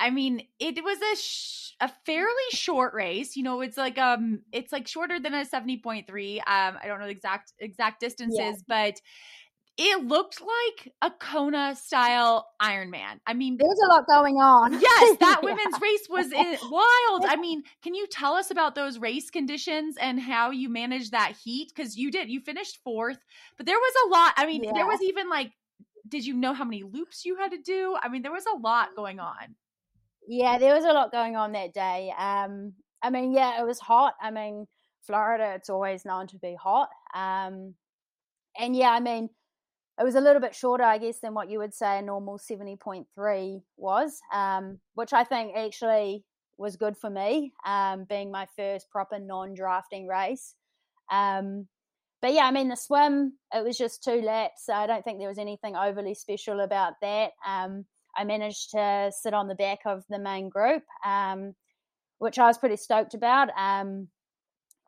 I mean, it was a sh- a fairly short race. You know, it's like um, it's like shorter than a seventy point three. Um, I don't know the exact exact distances, yeah. but it looked like a Kona style Ironman. I mean, there's a lot going on. Yes, that yeah. women's race was in, wild. I mean, can you tell us about those race conditions and how you managed that heat? Because you did, you finished fourth, but there was a lot. I mean, yeah. there was even like, did you know how many loops you had to do? I mean, there was a lot going on. Yeah, there was a lot going on that day. Um, I mean, yeah, it was hot. I mean, Florida, it's always known to be hot. Um, and yeah, I mean, it was a little bit shorter, I guess, than what you would say a normal 70.3 was, um, which I think actually was good for me, um, being my first proper non drafting race. Um, but yeah, I mean, the swim, it was just two laps. So I don't think there was anything overly special about that. Um, I managed to sit on the back of the main group, um, which I was pretty stoked about. Um,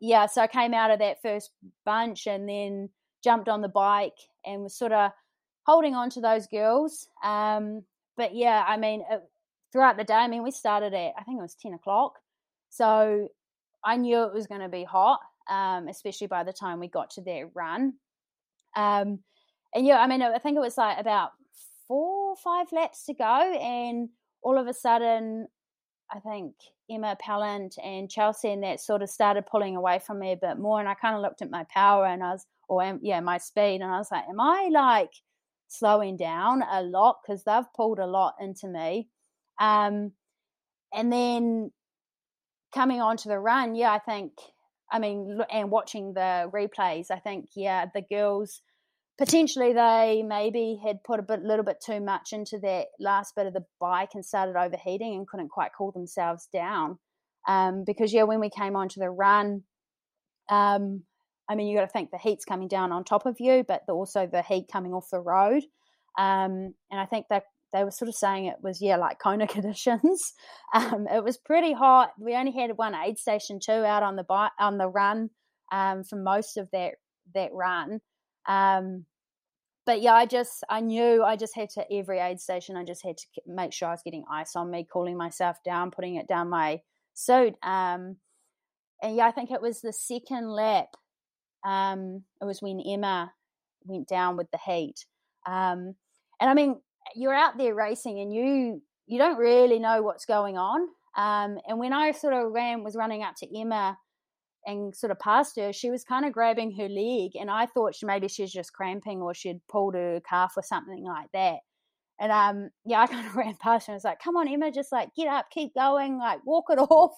yeah, so I came out of that first bunch and then jumped on the bike and was sort of holding on to those girls. Um, but yeah, I mean, it, throughout the day, I mean, we started at, I think it was 10 o'clock. So I knew it was going to be hot, um, especially by the time we got to their run. Um, and yeah, I mean, I think it was like about four or five laps to go, and all of a sudden, I think Emma Pallant and Chelsea and that sort of started pulling away from me a bit more. And I kind of looked at my power and I was, or yeah, my speed, and I was like, am I like slowing down a lot? Because they've pulled a lot into me. Um, and then coming onto the run, yeah, I think, I mean, and watching the replays, I think, yeah, the girls potentially they maybe had put a bit, little bit too much into that last bit of the bike and started overheating and couldn't quite cool themselves down. Um, because yeah, when we came onto the run, um, I mean, you got to think the heat's coming down on top of you, but the, also the heat coming off the road. Um, and I think that they were sort of saying it was yeah like Kona conditions. Um, it was pretty hot. We only had one aid station too out on the bike on the run um, for most of that that run. Um, but yeah, I just I knew I just had to every aid station. I just had to make sure I was getting ice on me, cooling myself down, putting it down my suit. Um, and yeah, I think it was the second lap. Um, it was when Emma went down with the heat. Um, and I mean, you're out there racing, and you you don't really know what's going on. Um, and when I sort of ran, was running up to Emma and sort of passed her, she was kind of grabbing her leg, and I thought she, maybe she's just cramping or she'd pulled her calf or something like that. And um, yeah, I kind of ran past her and was like, "Come on, Emma, just like get up, keep going, like walk it off."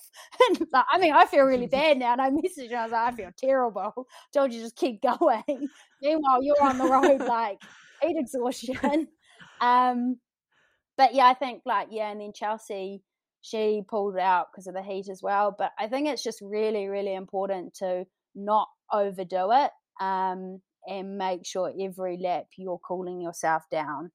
And like, I mean, I feel really bad now. And I messaged her, I was like, "I feel terrible." Told you just keep going. Meanwhile, you're on the road like heat exhaustion. Um, but yeah, I think like yeah, and then Chelsea she pulled out because of the heat as well. But I think it's just really, really important to not overdo it um, and make sure every lap you're cooling yourself down.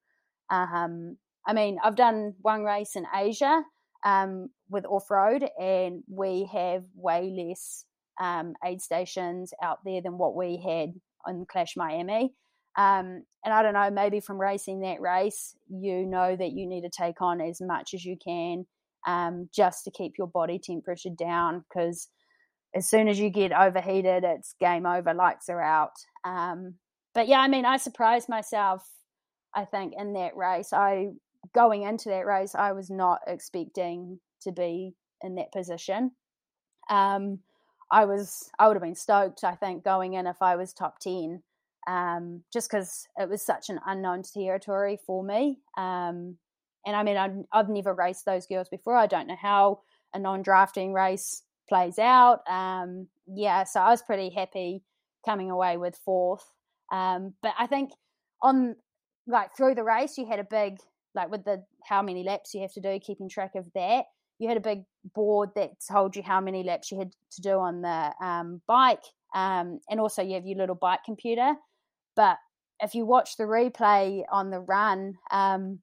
Um, I mean, I've done one race in Asia um, with off road, and we have way less um, aid stations out there than what we had on Clash Miami. Um, and I don't know, maybe from racing that race, you know that you need to take on as much as you can um, just to keep your body temperature down because as soon as you get overheated, it's game over, lights are out. Um, but yeah, I mean, I surprised myself. I think in that race, I going into that race, I was not expecting to be in that position. Um, I was, I would have been stoked. I think going in if I was top ten, um, just because it was such an unknown territory for me. Um, and I mean, I've, I've never raced those girls before. I don't know how a non-drafting race plays out. Um, yeah, so I was pretty happy coming away with fourth. Um, but I think on like through the race, you had a big like with the how many laps you have to do, keeping track of that. You had a big board that told you how many laps you had to do on the um, bike, um, and also you have your little bike computer. But if you watch the replay on the run, um,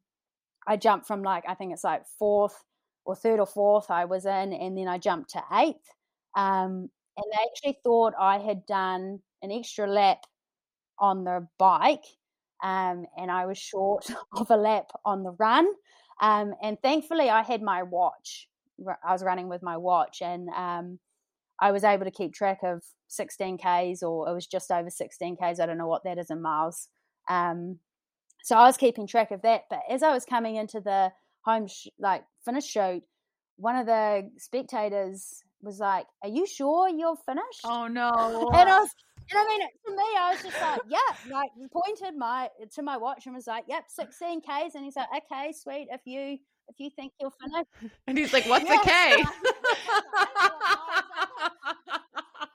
I jumped from like I think it's like fourth or third or fourth I was in, and then I jumped to eighth. Um, and they actually thought I had done an extra lap on the bike, um, and I was short of a lap on the run. Um, and thankfully, I had my watch. I was running with my watch, and um, I was able to keep track of 16 k's, or it was just over 16 k's. I don't know what that is in miles. Um, so I was keeping track of that. But as I was coming into the home, sh- like finish chute, one of the spectators was like, "Are you sure you're finished?" Oh no! And I was, and I mean, for me, I was just like, "Yeah." Like pointed my to my watch and was like, "Yep, 16 k's." And he's like, "Okay, sweet. If you if you think you're finished." And he's like, "What's yeah, the K?"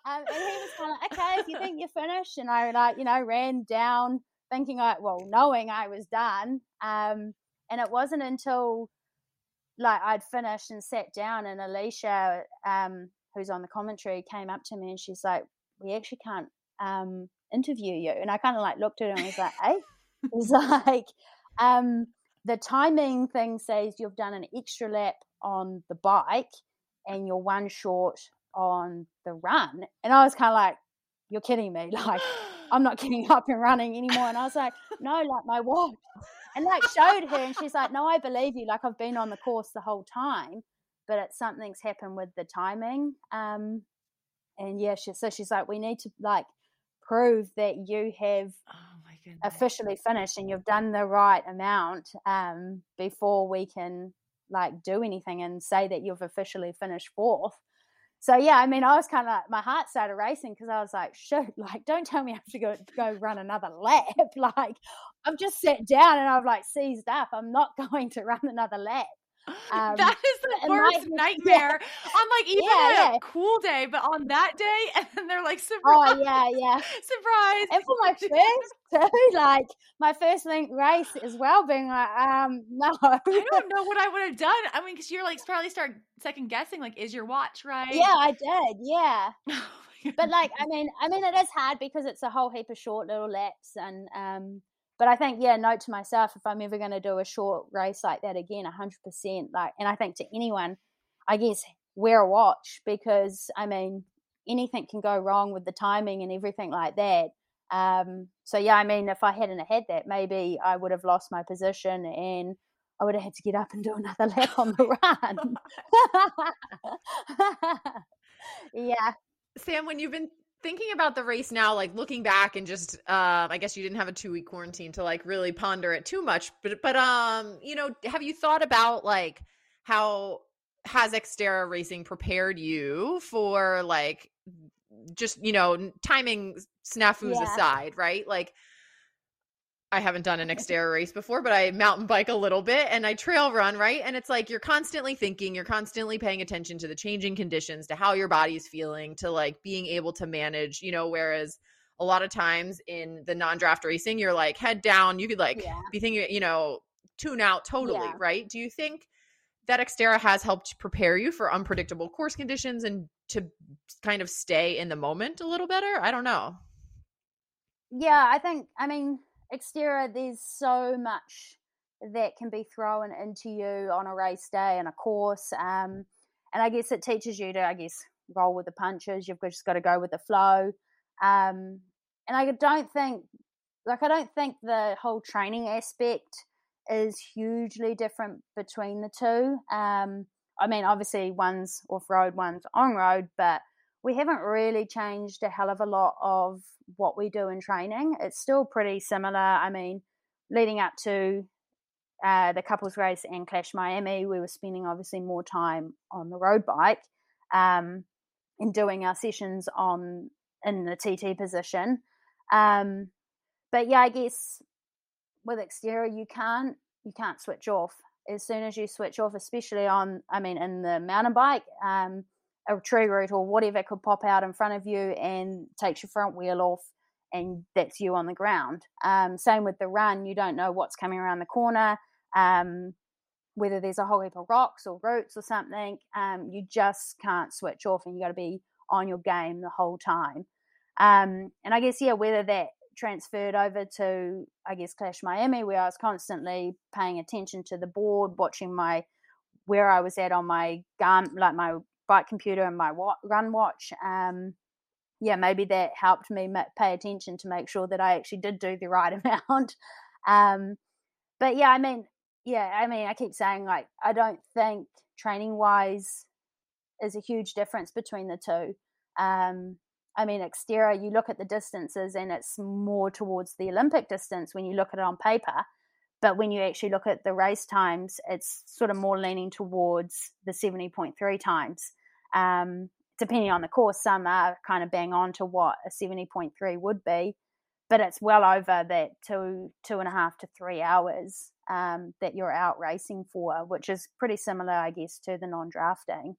um, and he was kind of like, okay if you think you're finished. And I like you know ran down thinking I well knowing I was done. Um, and it wasn't until like I'd finished and sat down, and Alicia, um, who's on the commentary, came up to me and she's like, "We actually can't um, interview you." And I kind of like looked at her and was like, "Hey," it's like um, the timing thing says you've done an extra lap on the bike and you're one short on the run, and I was kind of like, "You're kidding me!" Like I'm not getting up and running anymore. And I was like, no, like my watch. And like showed her, and she's like, no, I believe you. Like I've been on the course the whole time, but it's something's happened with the timing. Um, and yeah, she, so she's like, we need to like prove that you have oh officially finished and you've done the right amount um, before we can like do anything and say that you've officially finished fourth so yeah, I mean, I was kind of like, my heart started racing because I was like, shoot, like, don't tell me I have to go go run another lap. like, I've just sat down and I've like seized up. I'm not going to run another lap. Um, that is the worst be- nightmare. On like even Yeah, a yeah. cool day, but on that day, and they're like surprise, oh yeah, yeah. surprise. And for my first too, like my first link race as well, being like, um, no. I don't know what I would have done. I mean, because you're like probably start second guessing, like, is your watch right? Yeah, I did. Yeah. Oh but like i mean i mean it is hard because it's a whole heap of short little laps and um but i think yeah note to myself if i'm ever going to do a short race like that again 100% like and i think to anyone i guess wear a watch because i mean anything can go wrong with the timing and everything like that um so yeah i mean if i hadn't had that maybe i would have lost my position and I would have had to get up and do another lap on the run. yeah, Sam, when you've been thinking about the race now, like looking back and just, um, I guess you didn't have a two week quarantine to like really ponder it too much, but, but, um, you know, have you thought about like how has Xterra Racing prepared you for like just, you know, timing snafus Yeah. aside, right? Like, I haven't done an Xterra race before, but I mountain bike a little bit and I trail run, right? And it's like you're constantly thinking, you're constantly paying attention to the changing conditions, to how your body's feeling, to like being able to manage, you know, whereas a lot of times in the non-draft racing, you're like head down, you could like Yeah. be thinking, you know, tune out totally, Yeah. right? Do you think that Xterra has helped prepare you for unpredictable course conditions and to kind of stay in the moment a little better? I don't know. yeah, I think, I mean, Xterra, there's so much that can be thrown into you on a race day and a course. Um, and I guess it teaches you to, I guess, roll with the punches. You've just got to go with the flow. Um, and I don't think, like, I don't think the whole training aspect is hugely different between the two. Um, I mean, obviously, one's off road, one's on road, but we haven't really changed a hell of a lot of what we do in training. It's still pretty similar. I mean, leading up to uh, the couples race and Clash Miami, we were spending obviously more time on the road bike um, and doing our sessions on in the TT position. Um, but yeah, I guess with Xterra, you can't you can't switch off. As soon as you switch off, especially on, I mean, in the mountain bike, um, a tree root or whatever could pop out in front of you and takes your front wheel off and that's you on the ground. Um, same with the run, you don't know what's coming around the corner, um, whether there's a whole heap of rocks or roots or something. Um, you just can't switch off and you got to be on your game the whole time. Um, and I guess, yeah, whether that transferred over to, I guess, Clash Miami, where I was constantly paying attention to the board, watching my where I was at on my gun, like my bike computer and my wa- run watch. Um, yeah, maybe that helped me ma- pay attention to make sure that I actually did do the right amount. Um, but yeah, I mean, yeah, I mean, I keep saying like I don't think training wise is a huge difference between the two. Um, I mean, Xterra, you look at the distances and it's more towards the Olympic distance when you look at it on paper. But when you actually look at the race times, it's sort of more leaning towards the 70.3 times. Um, depending on the course, some are kind of bang on to what a 70.3 would be, but it's well over that two, two and a half to three hours um, that you're out racing for, which is pretty similar, I guess, to the non drafting.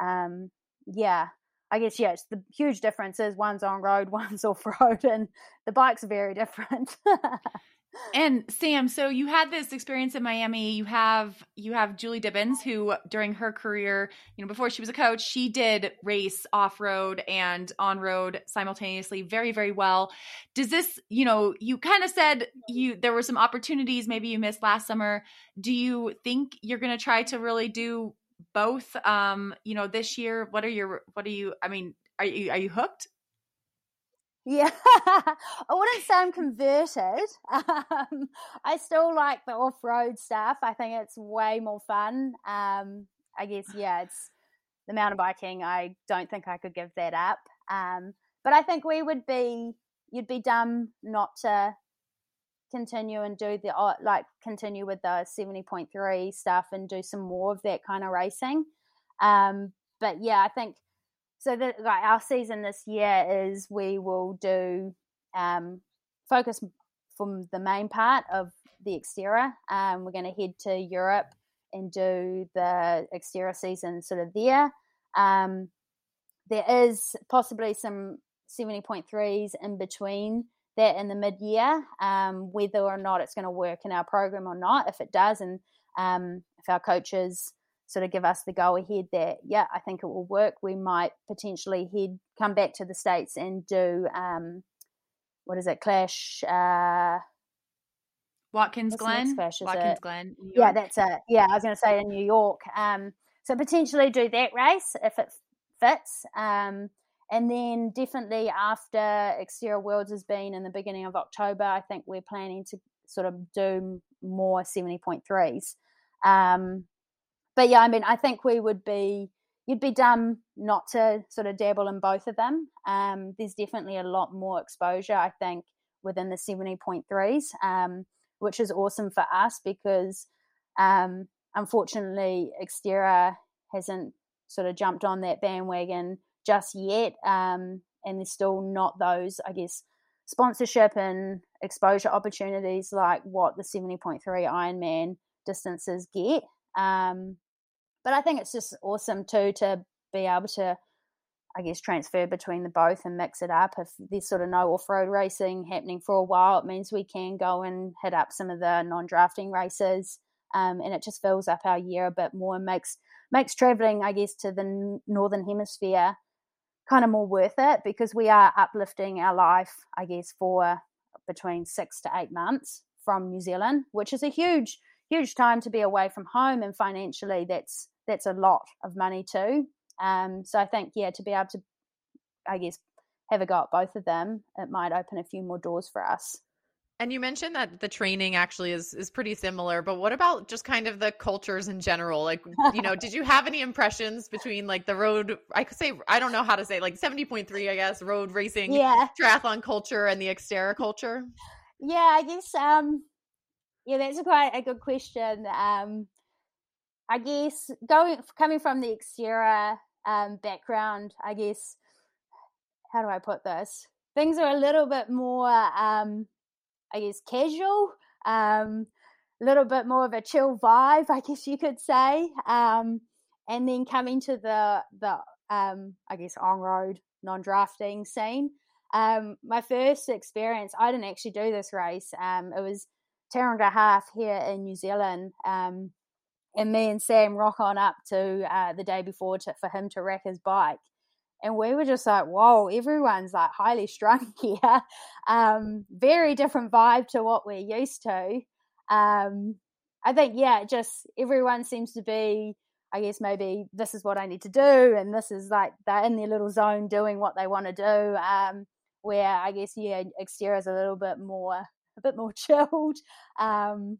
Um, yeah, I guess yeah, it's the huge difference is one's on road, one's off road, and the bikes are very different. And Sam, so you had this experience in Miami. You have you have Julie Dibens, who during her career, you know, before she was a coach, she did race off road and on road simultaneously, very very well. Does this, you know, you kind of said you there were some opportunities maybe you missed last summer. Do you think you're going to try to really do both? Um, you know, this year. What are your what are you? I mean, are you are you hooked? Yeah, I wouldn't say I'm converted. Um, I still like the off-road stuff. I think it's way more fun. Um, I guess yeah, it's the mountain biking. I don't think I could give that up. Um, but I think we would be, you'd be dumb not to continue and do the like continue with the seventy point three stuff and do some more of that kind of racing. Um, but yeah, I think so that like our season this year is we will do um, focus from the main part of the Xterra. Um, we're going to head to Europe and do the Xterra season sort of there. Um, there is possibly some 70.3s in between that in the mid year, um, whether or not it's going to work in our program or not. If it does, and um, if our coaches sort of give us the go ahead that, yeah, I think it will work, we might potentially head come back to the States and do, um, what is it, Clash? Uh, Watkins What's the next Glen. clash, Watkins it? Glen. Yeah, that's it. Yeah, I was going to say in New York. Um, so potentially do that race if it fits. Um, and then definitely after Xterra Worlds has been in the beginning of October, I think we're planning to sort of do more 70.3s. Um, but yeah, I mean, I think we would be, you'd be dumb not to sort of dabble in both of them. Um, there's definitely a lot more exposure, I think, within the 70.3s, um, which is awesome for us because um, unfortunately, Xterra hasn't sort of jumped on that bandwagon just yet. Um, and there's still not those, I guess, sponsorship and exposure opportunities like what the 70.3 Ironman distances get. Um, but I think it's just awesome too to be able to, I guess, transfer between the both and mix it up. If there's sort of no off road racing happening for a while, it means we can go and hit up some of the non drafting races. Um, and it just fills up our year a bit more and makes makes traveling, I guess, to the northern hemisphere kind of more worth it because we are uplifting our life, I guess, for between six to eight months from New Zealand, which is a huge, huge time to be away from home, and financially, that's that's a lot of money too. Um, so I think, yeah, to be able to, I guess, have a go at both of them, it might open a few more doors for us. And you mentioned that the training actually is is pretty similar, but what about just kind of the cultures in general? Like, you know, did you have any impressions between like the road I could say I don't know how to say like 70.3 I guess road racing Yeah. triathlon culture and the Xterra culture? Yeah, I guess um yeah, that's a quite a good question. Um I guess going coming from the Xterra um background, I guess how do I put this? Things are a little bit more um I guess casual, um a little bit more of a chill vibe, I guess you could say. Um and then coming to the the um I guess on road non-drafting scene um, my first experience, I didn't actually do this race. It was Tauranga Half here in New Zealand. And me and Sam rock on up to uh, the day before to, for him to wreck his bike. And we were just like, whoa, everyone's like highly strung here. Um, very different vibe to what we're used to. Um, I think, yeah, just everyone seems to be, I guess, maybe this is what I need to do. And this is like they're in their little zone doing what they want to do. Um, where I guess yeah, Xterra is a little bit more a bit more chilled. Um,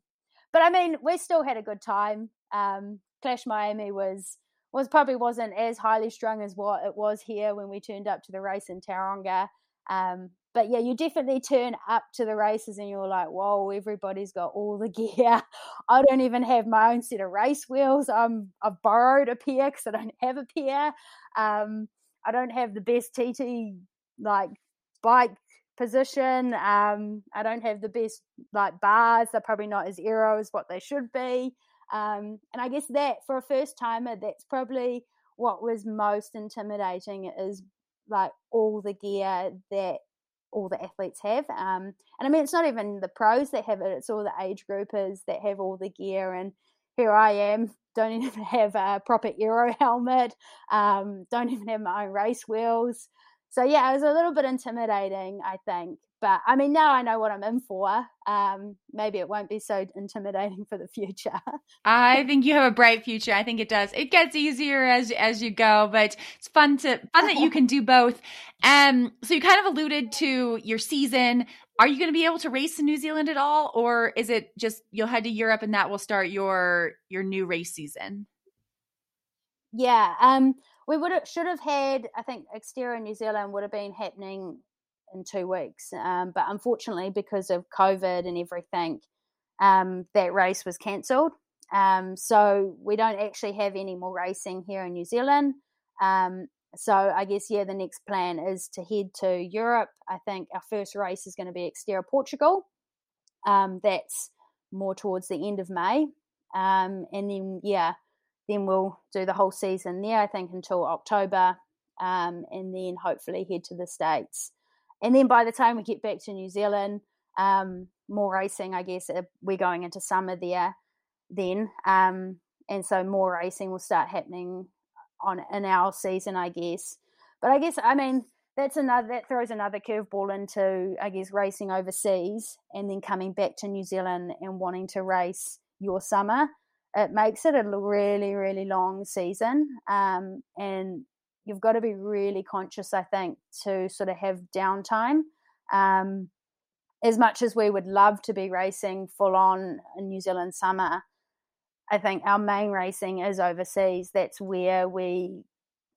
but I mean, we still had a good time. Um, Clash Miami was was probably wasn't as highly strung as what it was here when we turned up to the race in Tauranga. Um, but yeah, you definitely turn up to the races and you're like, whoa, everybody's got all the gear. I don't even have my own set of race wheels. I'm I've borrowed a pair because I don't have a pair. Um, I don't have the best TT like bike position. Um, I don't have the best like bars. They're probably not as aero as what they should be. Um, and I guess that for a first timer, that's probably what was most intimidating is like all the gear that all the athletes have. Um, and I mean, it's not even the pros that have it; it's all the age groupers that have all the gear. And here I am, don't even have a proper aero helmet. Um, don't even have my own race wheels so yeah, it was a little bit intimidating, I think. But I mean, now I know what I'm in for. Um, maybe it won't be so intimidating for the future. I think you have a bright future. I think it does. It gets easier as as you go, but it's fun to fun that you can do both. Um, so you kind of alluded to your season. Are you going to be able to race in New Zealand at all, or is it just you'll head to Europe and that will start your your new race season? yeah, um, we would have, should have had. I think Xterra New Zealand would have been happening in two weeks, um, but unfortunately, because of COVID and everything, um, that race was cancelled. Um, so we don't actually have any more racing here in New Zealand. Um, so I guess yeah, the next plan is to head to Europe. I think our first race is going to be Xterra Portugal. Um, that's more towards the end of May. Um, and then, yeah, then we'll do the whole season there, I think, until October. And then hopefully head to the States. And then by the time we get back to New Zealand, um, more racing, I guess. We're going into summer there then. Um, and so more racing will start happening on in our season, I guess. But I guess, I mean, that's another that throws another curveball into I guess racing overseas and then coming back to New Zealand and wanting to race your summer. It makes it a really really long season, um, and you've got to be really conscious, I think, to sort of have downtime. Um, as much as we would love to be racing full on in New Zealand summer, I think our main racing is overseas. That's where we,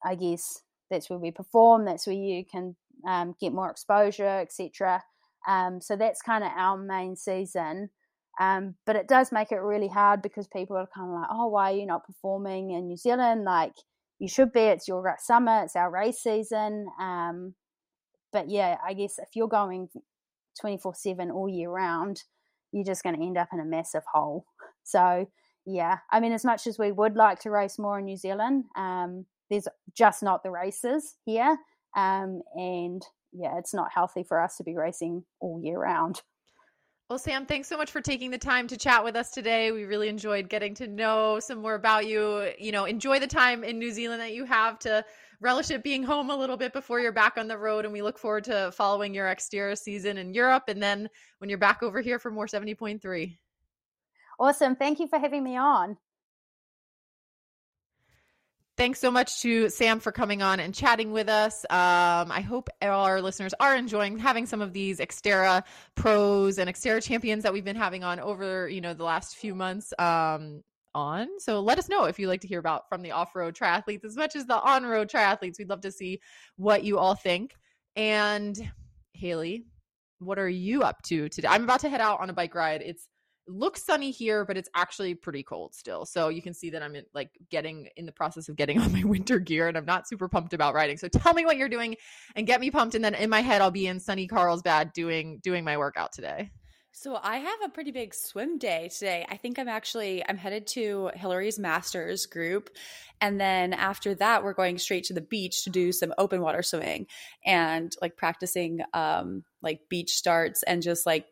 I guess, that's where we perform. That's where you can um, get more exposure, etc. Um, so that's kind of our main season. Um, but it does make it really hard because people are kind of like, oh, why are you not performing in New Zealand? Like you should be. It's your summer. It's our race season. Um, but yeah, I guess if you're going 24 7 all year round, you're just going to end up in a massive hole. So, yeah, I mean, as much as we would like to race more in New Zealand, um, there's just not the races here. Um, and yeah, it's not healthy for us to be racing all year round. Well, Sam, thanks so much for taking the time to chat with us today. We really enjoyed getting to know some more about you. You know, enjoy the time in New Zealand that you have to relish it being home a little bit before you're back on the road. And we look forward to following your Xterra season in Europe and then when you're back over here for more 70.3. Awesome. Thank you for having me on. Thanks so much to Sam for coming on and chatting with us. Um, I hope our listeners are enjoying having some of these Xterra pros and Xterra champions that we've been having on over, you know, the last few months. Um, on. So let us know if you like to hear about from the off-road triathletes as much as the on-road triathletes. We'd love to see what you all think. And Haley, what are you up to today? I'm about to head out on a bike ride. It's looks sunny here, but it's actually pretty cold still. So you can see that I'm in, like getting in the process of getting on my winter gear and I'm not super pumped about riding. So tell me what you're doing and get me pumped. And then in my head, I'll be in sunny Carlsbad doing, doing my workout today. So I have a pretty big swim day today. I think I'm actually I'm headed to Hillary's masters group and then after that we're going straight to the beach to do some open water swimming and like practicing um like beach starts and just like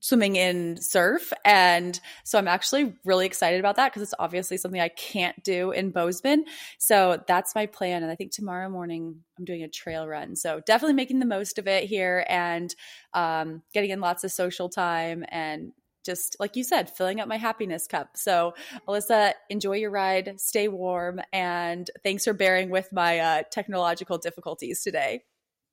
swimming in surf. And so I'm actually really excited about that because it's obviously something I can't do in Bozeman. So that's my plan. And I think tomorrow morning I'm doing a trail run. So definitely making the most of it here and um, getting in lots of social time and just like you said, filling up my happiness cup. So, Alyssa, enjoy your ride, stay warm, and thanks for bearing with my uh, technological difficulties today.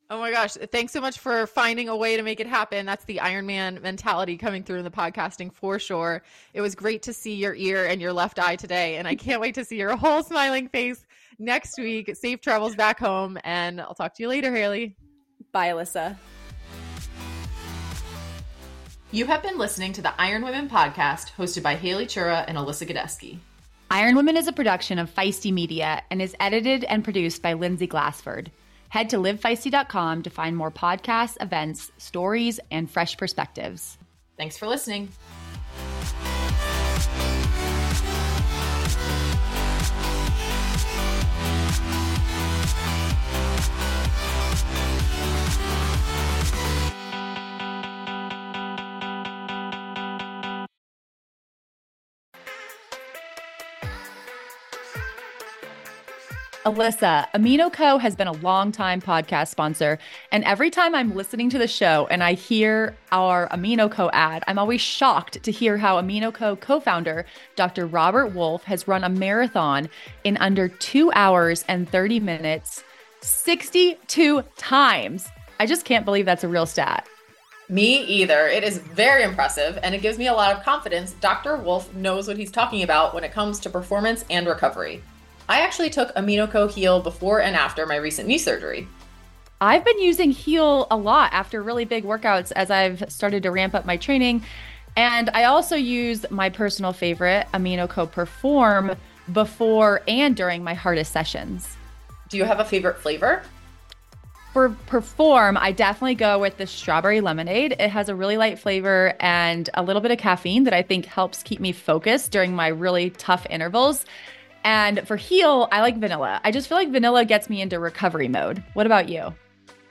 Oh my gosh. Thanks so much for finding a way to make it happen. That's the Iron Man mentality coming through in the podcasting for sure. It was great to see your ear and your left eye today. And I can't wait to see your whole smiling face next week. Safe travels back home. And I'll talk to you later, Haley. Bye, Alyssa. You have been listening to the Iron Women podcast hosted by Haley Chura and Alyssa Godesky. Iron Women is a production of Feisty Media and is edited and produced by Lindsay Glassford. Head to livefeisty.com to find more podcasts, events, stories, and fresh perspectives. Thanks for listening. Alyssa, Amino Co has been a long-time podcast sponsor, and every time I'm listening to the show and I hear our Amino Co ad, I'm always shocked to hear how Amino Co co-founder Dr. Robert Wolfe has run a marathon in under 2 hours and 30 minutes 62 times. I just can't believe that's a real stat. Me either. It is very impressive, and it gives me a lot of confidence Dr. Wolfe knows what he's talking about when it comes to performance and recovery. I actually took AminoCo Heal before and after my recent knee surgery. I've been using Heal a lot after really big workouts as I've started to ramp up my training. And I also use my personal favorite, AminoCo Perform, before and during my hardest sessions. Do you have a favorite flavor? For perform, I definitely go with the strawberry lemonade. It has a really light flavor and a little bit of caffeine that I think helps keep me focused during my really tough intervals. And for heal, I like vanilla. I just feel like vanilla gets me into recovery mode. What about you?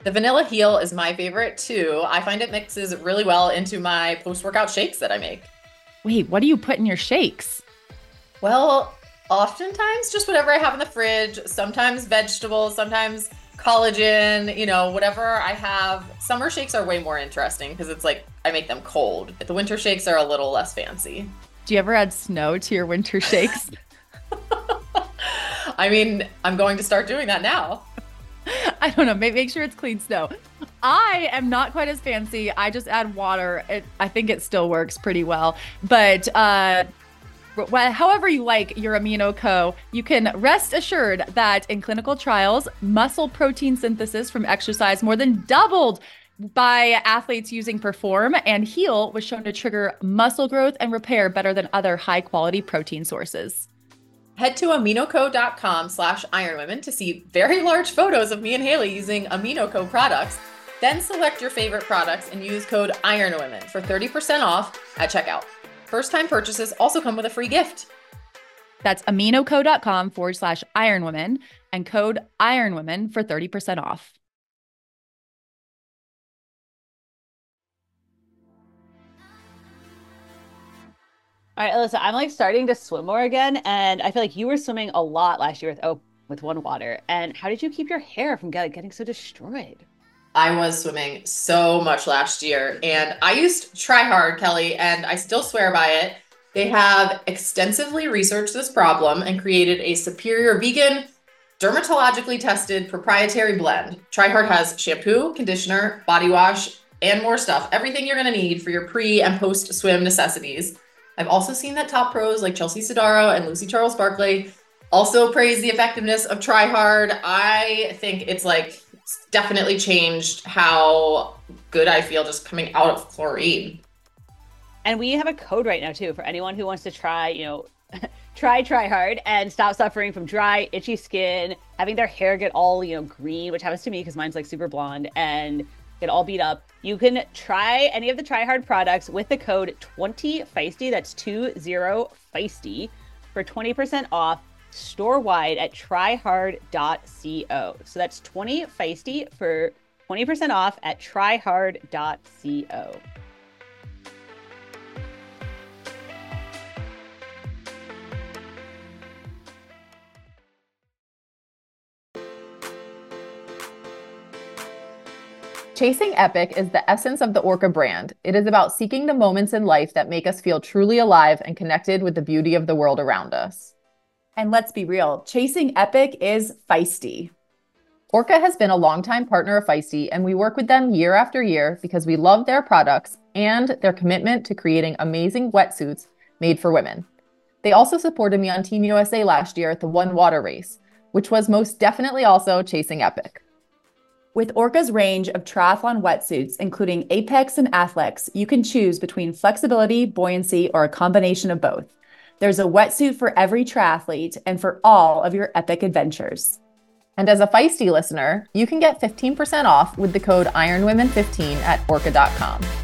The vanilla heal is my favorite too. I find it mixes really well into my post workout shakes that I make. Wait, what do you put in your shakes? Well, oftentimes just whatever I have in the fridge, sometimes vegetables, sometimes collagen, you know, whatever I have. Summer shakes are way more interesting because it's like I make them cold. The winter shakes are a little less fancy. Do you ever add snow to your winter shakes? I mean, I'm going to start doing that now. I don't know. Make, make sure it's clean snow. I am not quite as fancy. I just add water. It, I think it still works pretty well. But uh, however you like your AminoCo, you can rest assured that in clinical trials, muscle protein synthesis from exercise more than doubled by athletes using Perform and Heal was shown to trigger muscle growth and repair better than other high quality protein sources. Head to aminoco.com slash ironwomen to see very large photos of me and Haley using AminoCo products. Then select your favorite products and use code IRONWOMEN for 30% off at checkout. First time purchases also come with a free gift. That's aminoco.com forward slash ironwomen and code ironwomen for 30% off. All right, Alyssa, I'm like starting to swim more again, and I feel like you were swimming a lot last year with oh with one water. And how did you keep your hair from get, getting so destroyed? I was swimming so much last year, and I used TriHard, Kelly, and I still swear by it. They have extensively researched this problem and created a superior vegan, dermatologically tested proprietary blend. TriHard has shampoo, conditioner, body wash, and more stuff. Everything you're going to need for your pre and post swim necessities. I've also seen that top pros like Chelsea Sodaro and Lucy Charles Barclay also praise the effectiveness of TriHard. I think it's like it's definitely changed how good I feel just coming out of chlorine. And we have a code right now too for anyone who wants to try, you know, try try hard and stop suffering from dry, itchy skin, having their hair get all, you know, green, which happens to me because mine's like super blonde and get all beat up. You can try any of the TriHard products with the code 20 feisty. That's 20 feisty for 20% off store wide at trihard.co. So that's 20 feisty for 20% off at trihard.co. Chasing Epic is the essence of the Orca brand. It is about seeking the moments in life that make us feel truly alive and connected with the beauty of the world around us. And let's be real, chasing Epic is feisty. Orca has been a longtime partner of Feisty, and we work with them year after year because we love their products and their commitment to creating amazing wetsuits made for women. They also supported me on Team USA last year at the One Water Race, which was most definitely also chasing Epic. With Orca's range of triathlon wetsuits, including Apex and Athlex, you can choose between flexibility, buoyancy, or a combination of both. There's a wetsuit for every triathlete and for all of your epic adventures. And as a Feisty listener, you can get 15% off with the code IRONWOMEN15 at orca.com.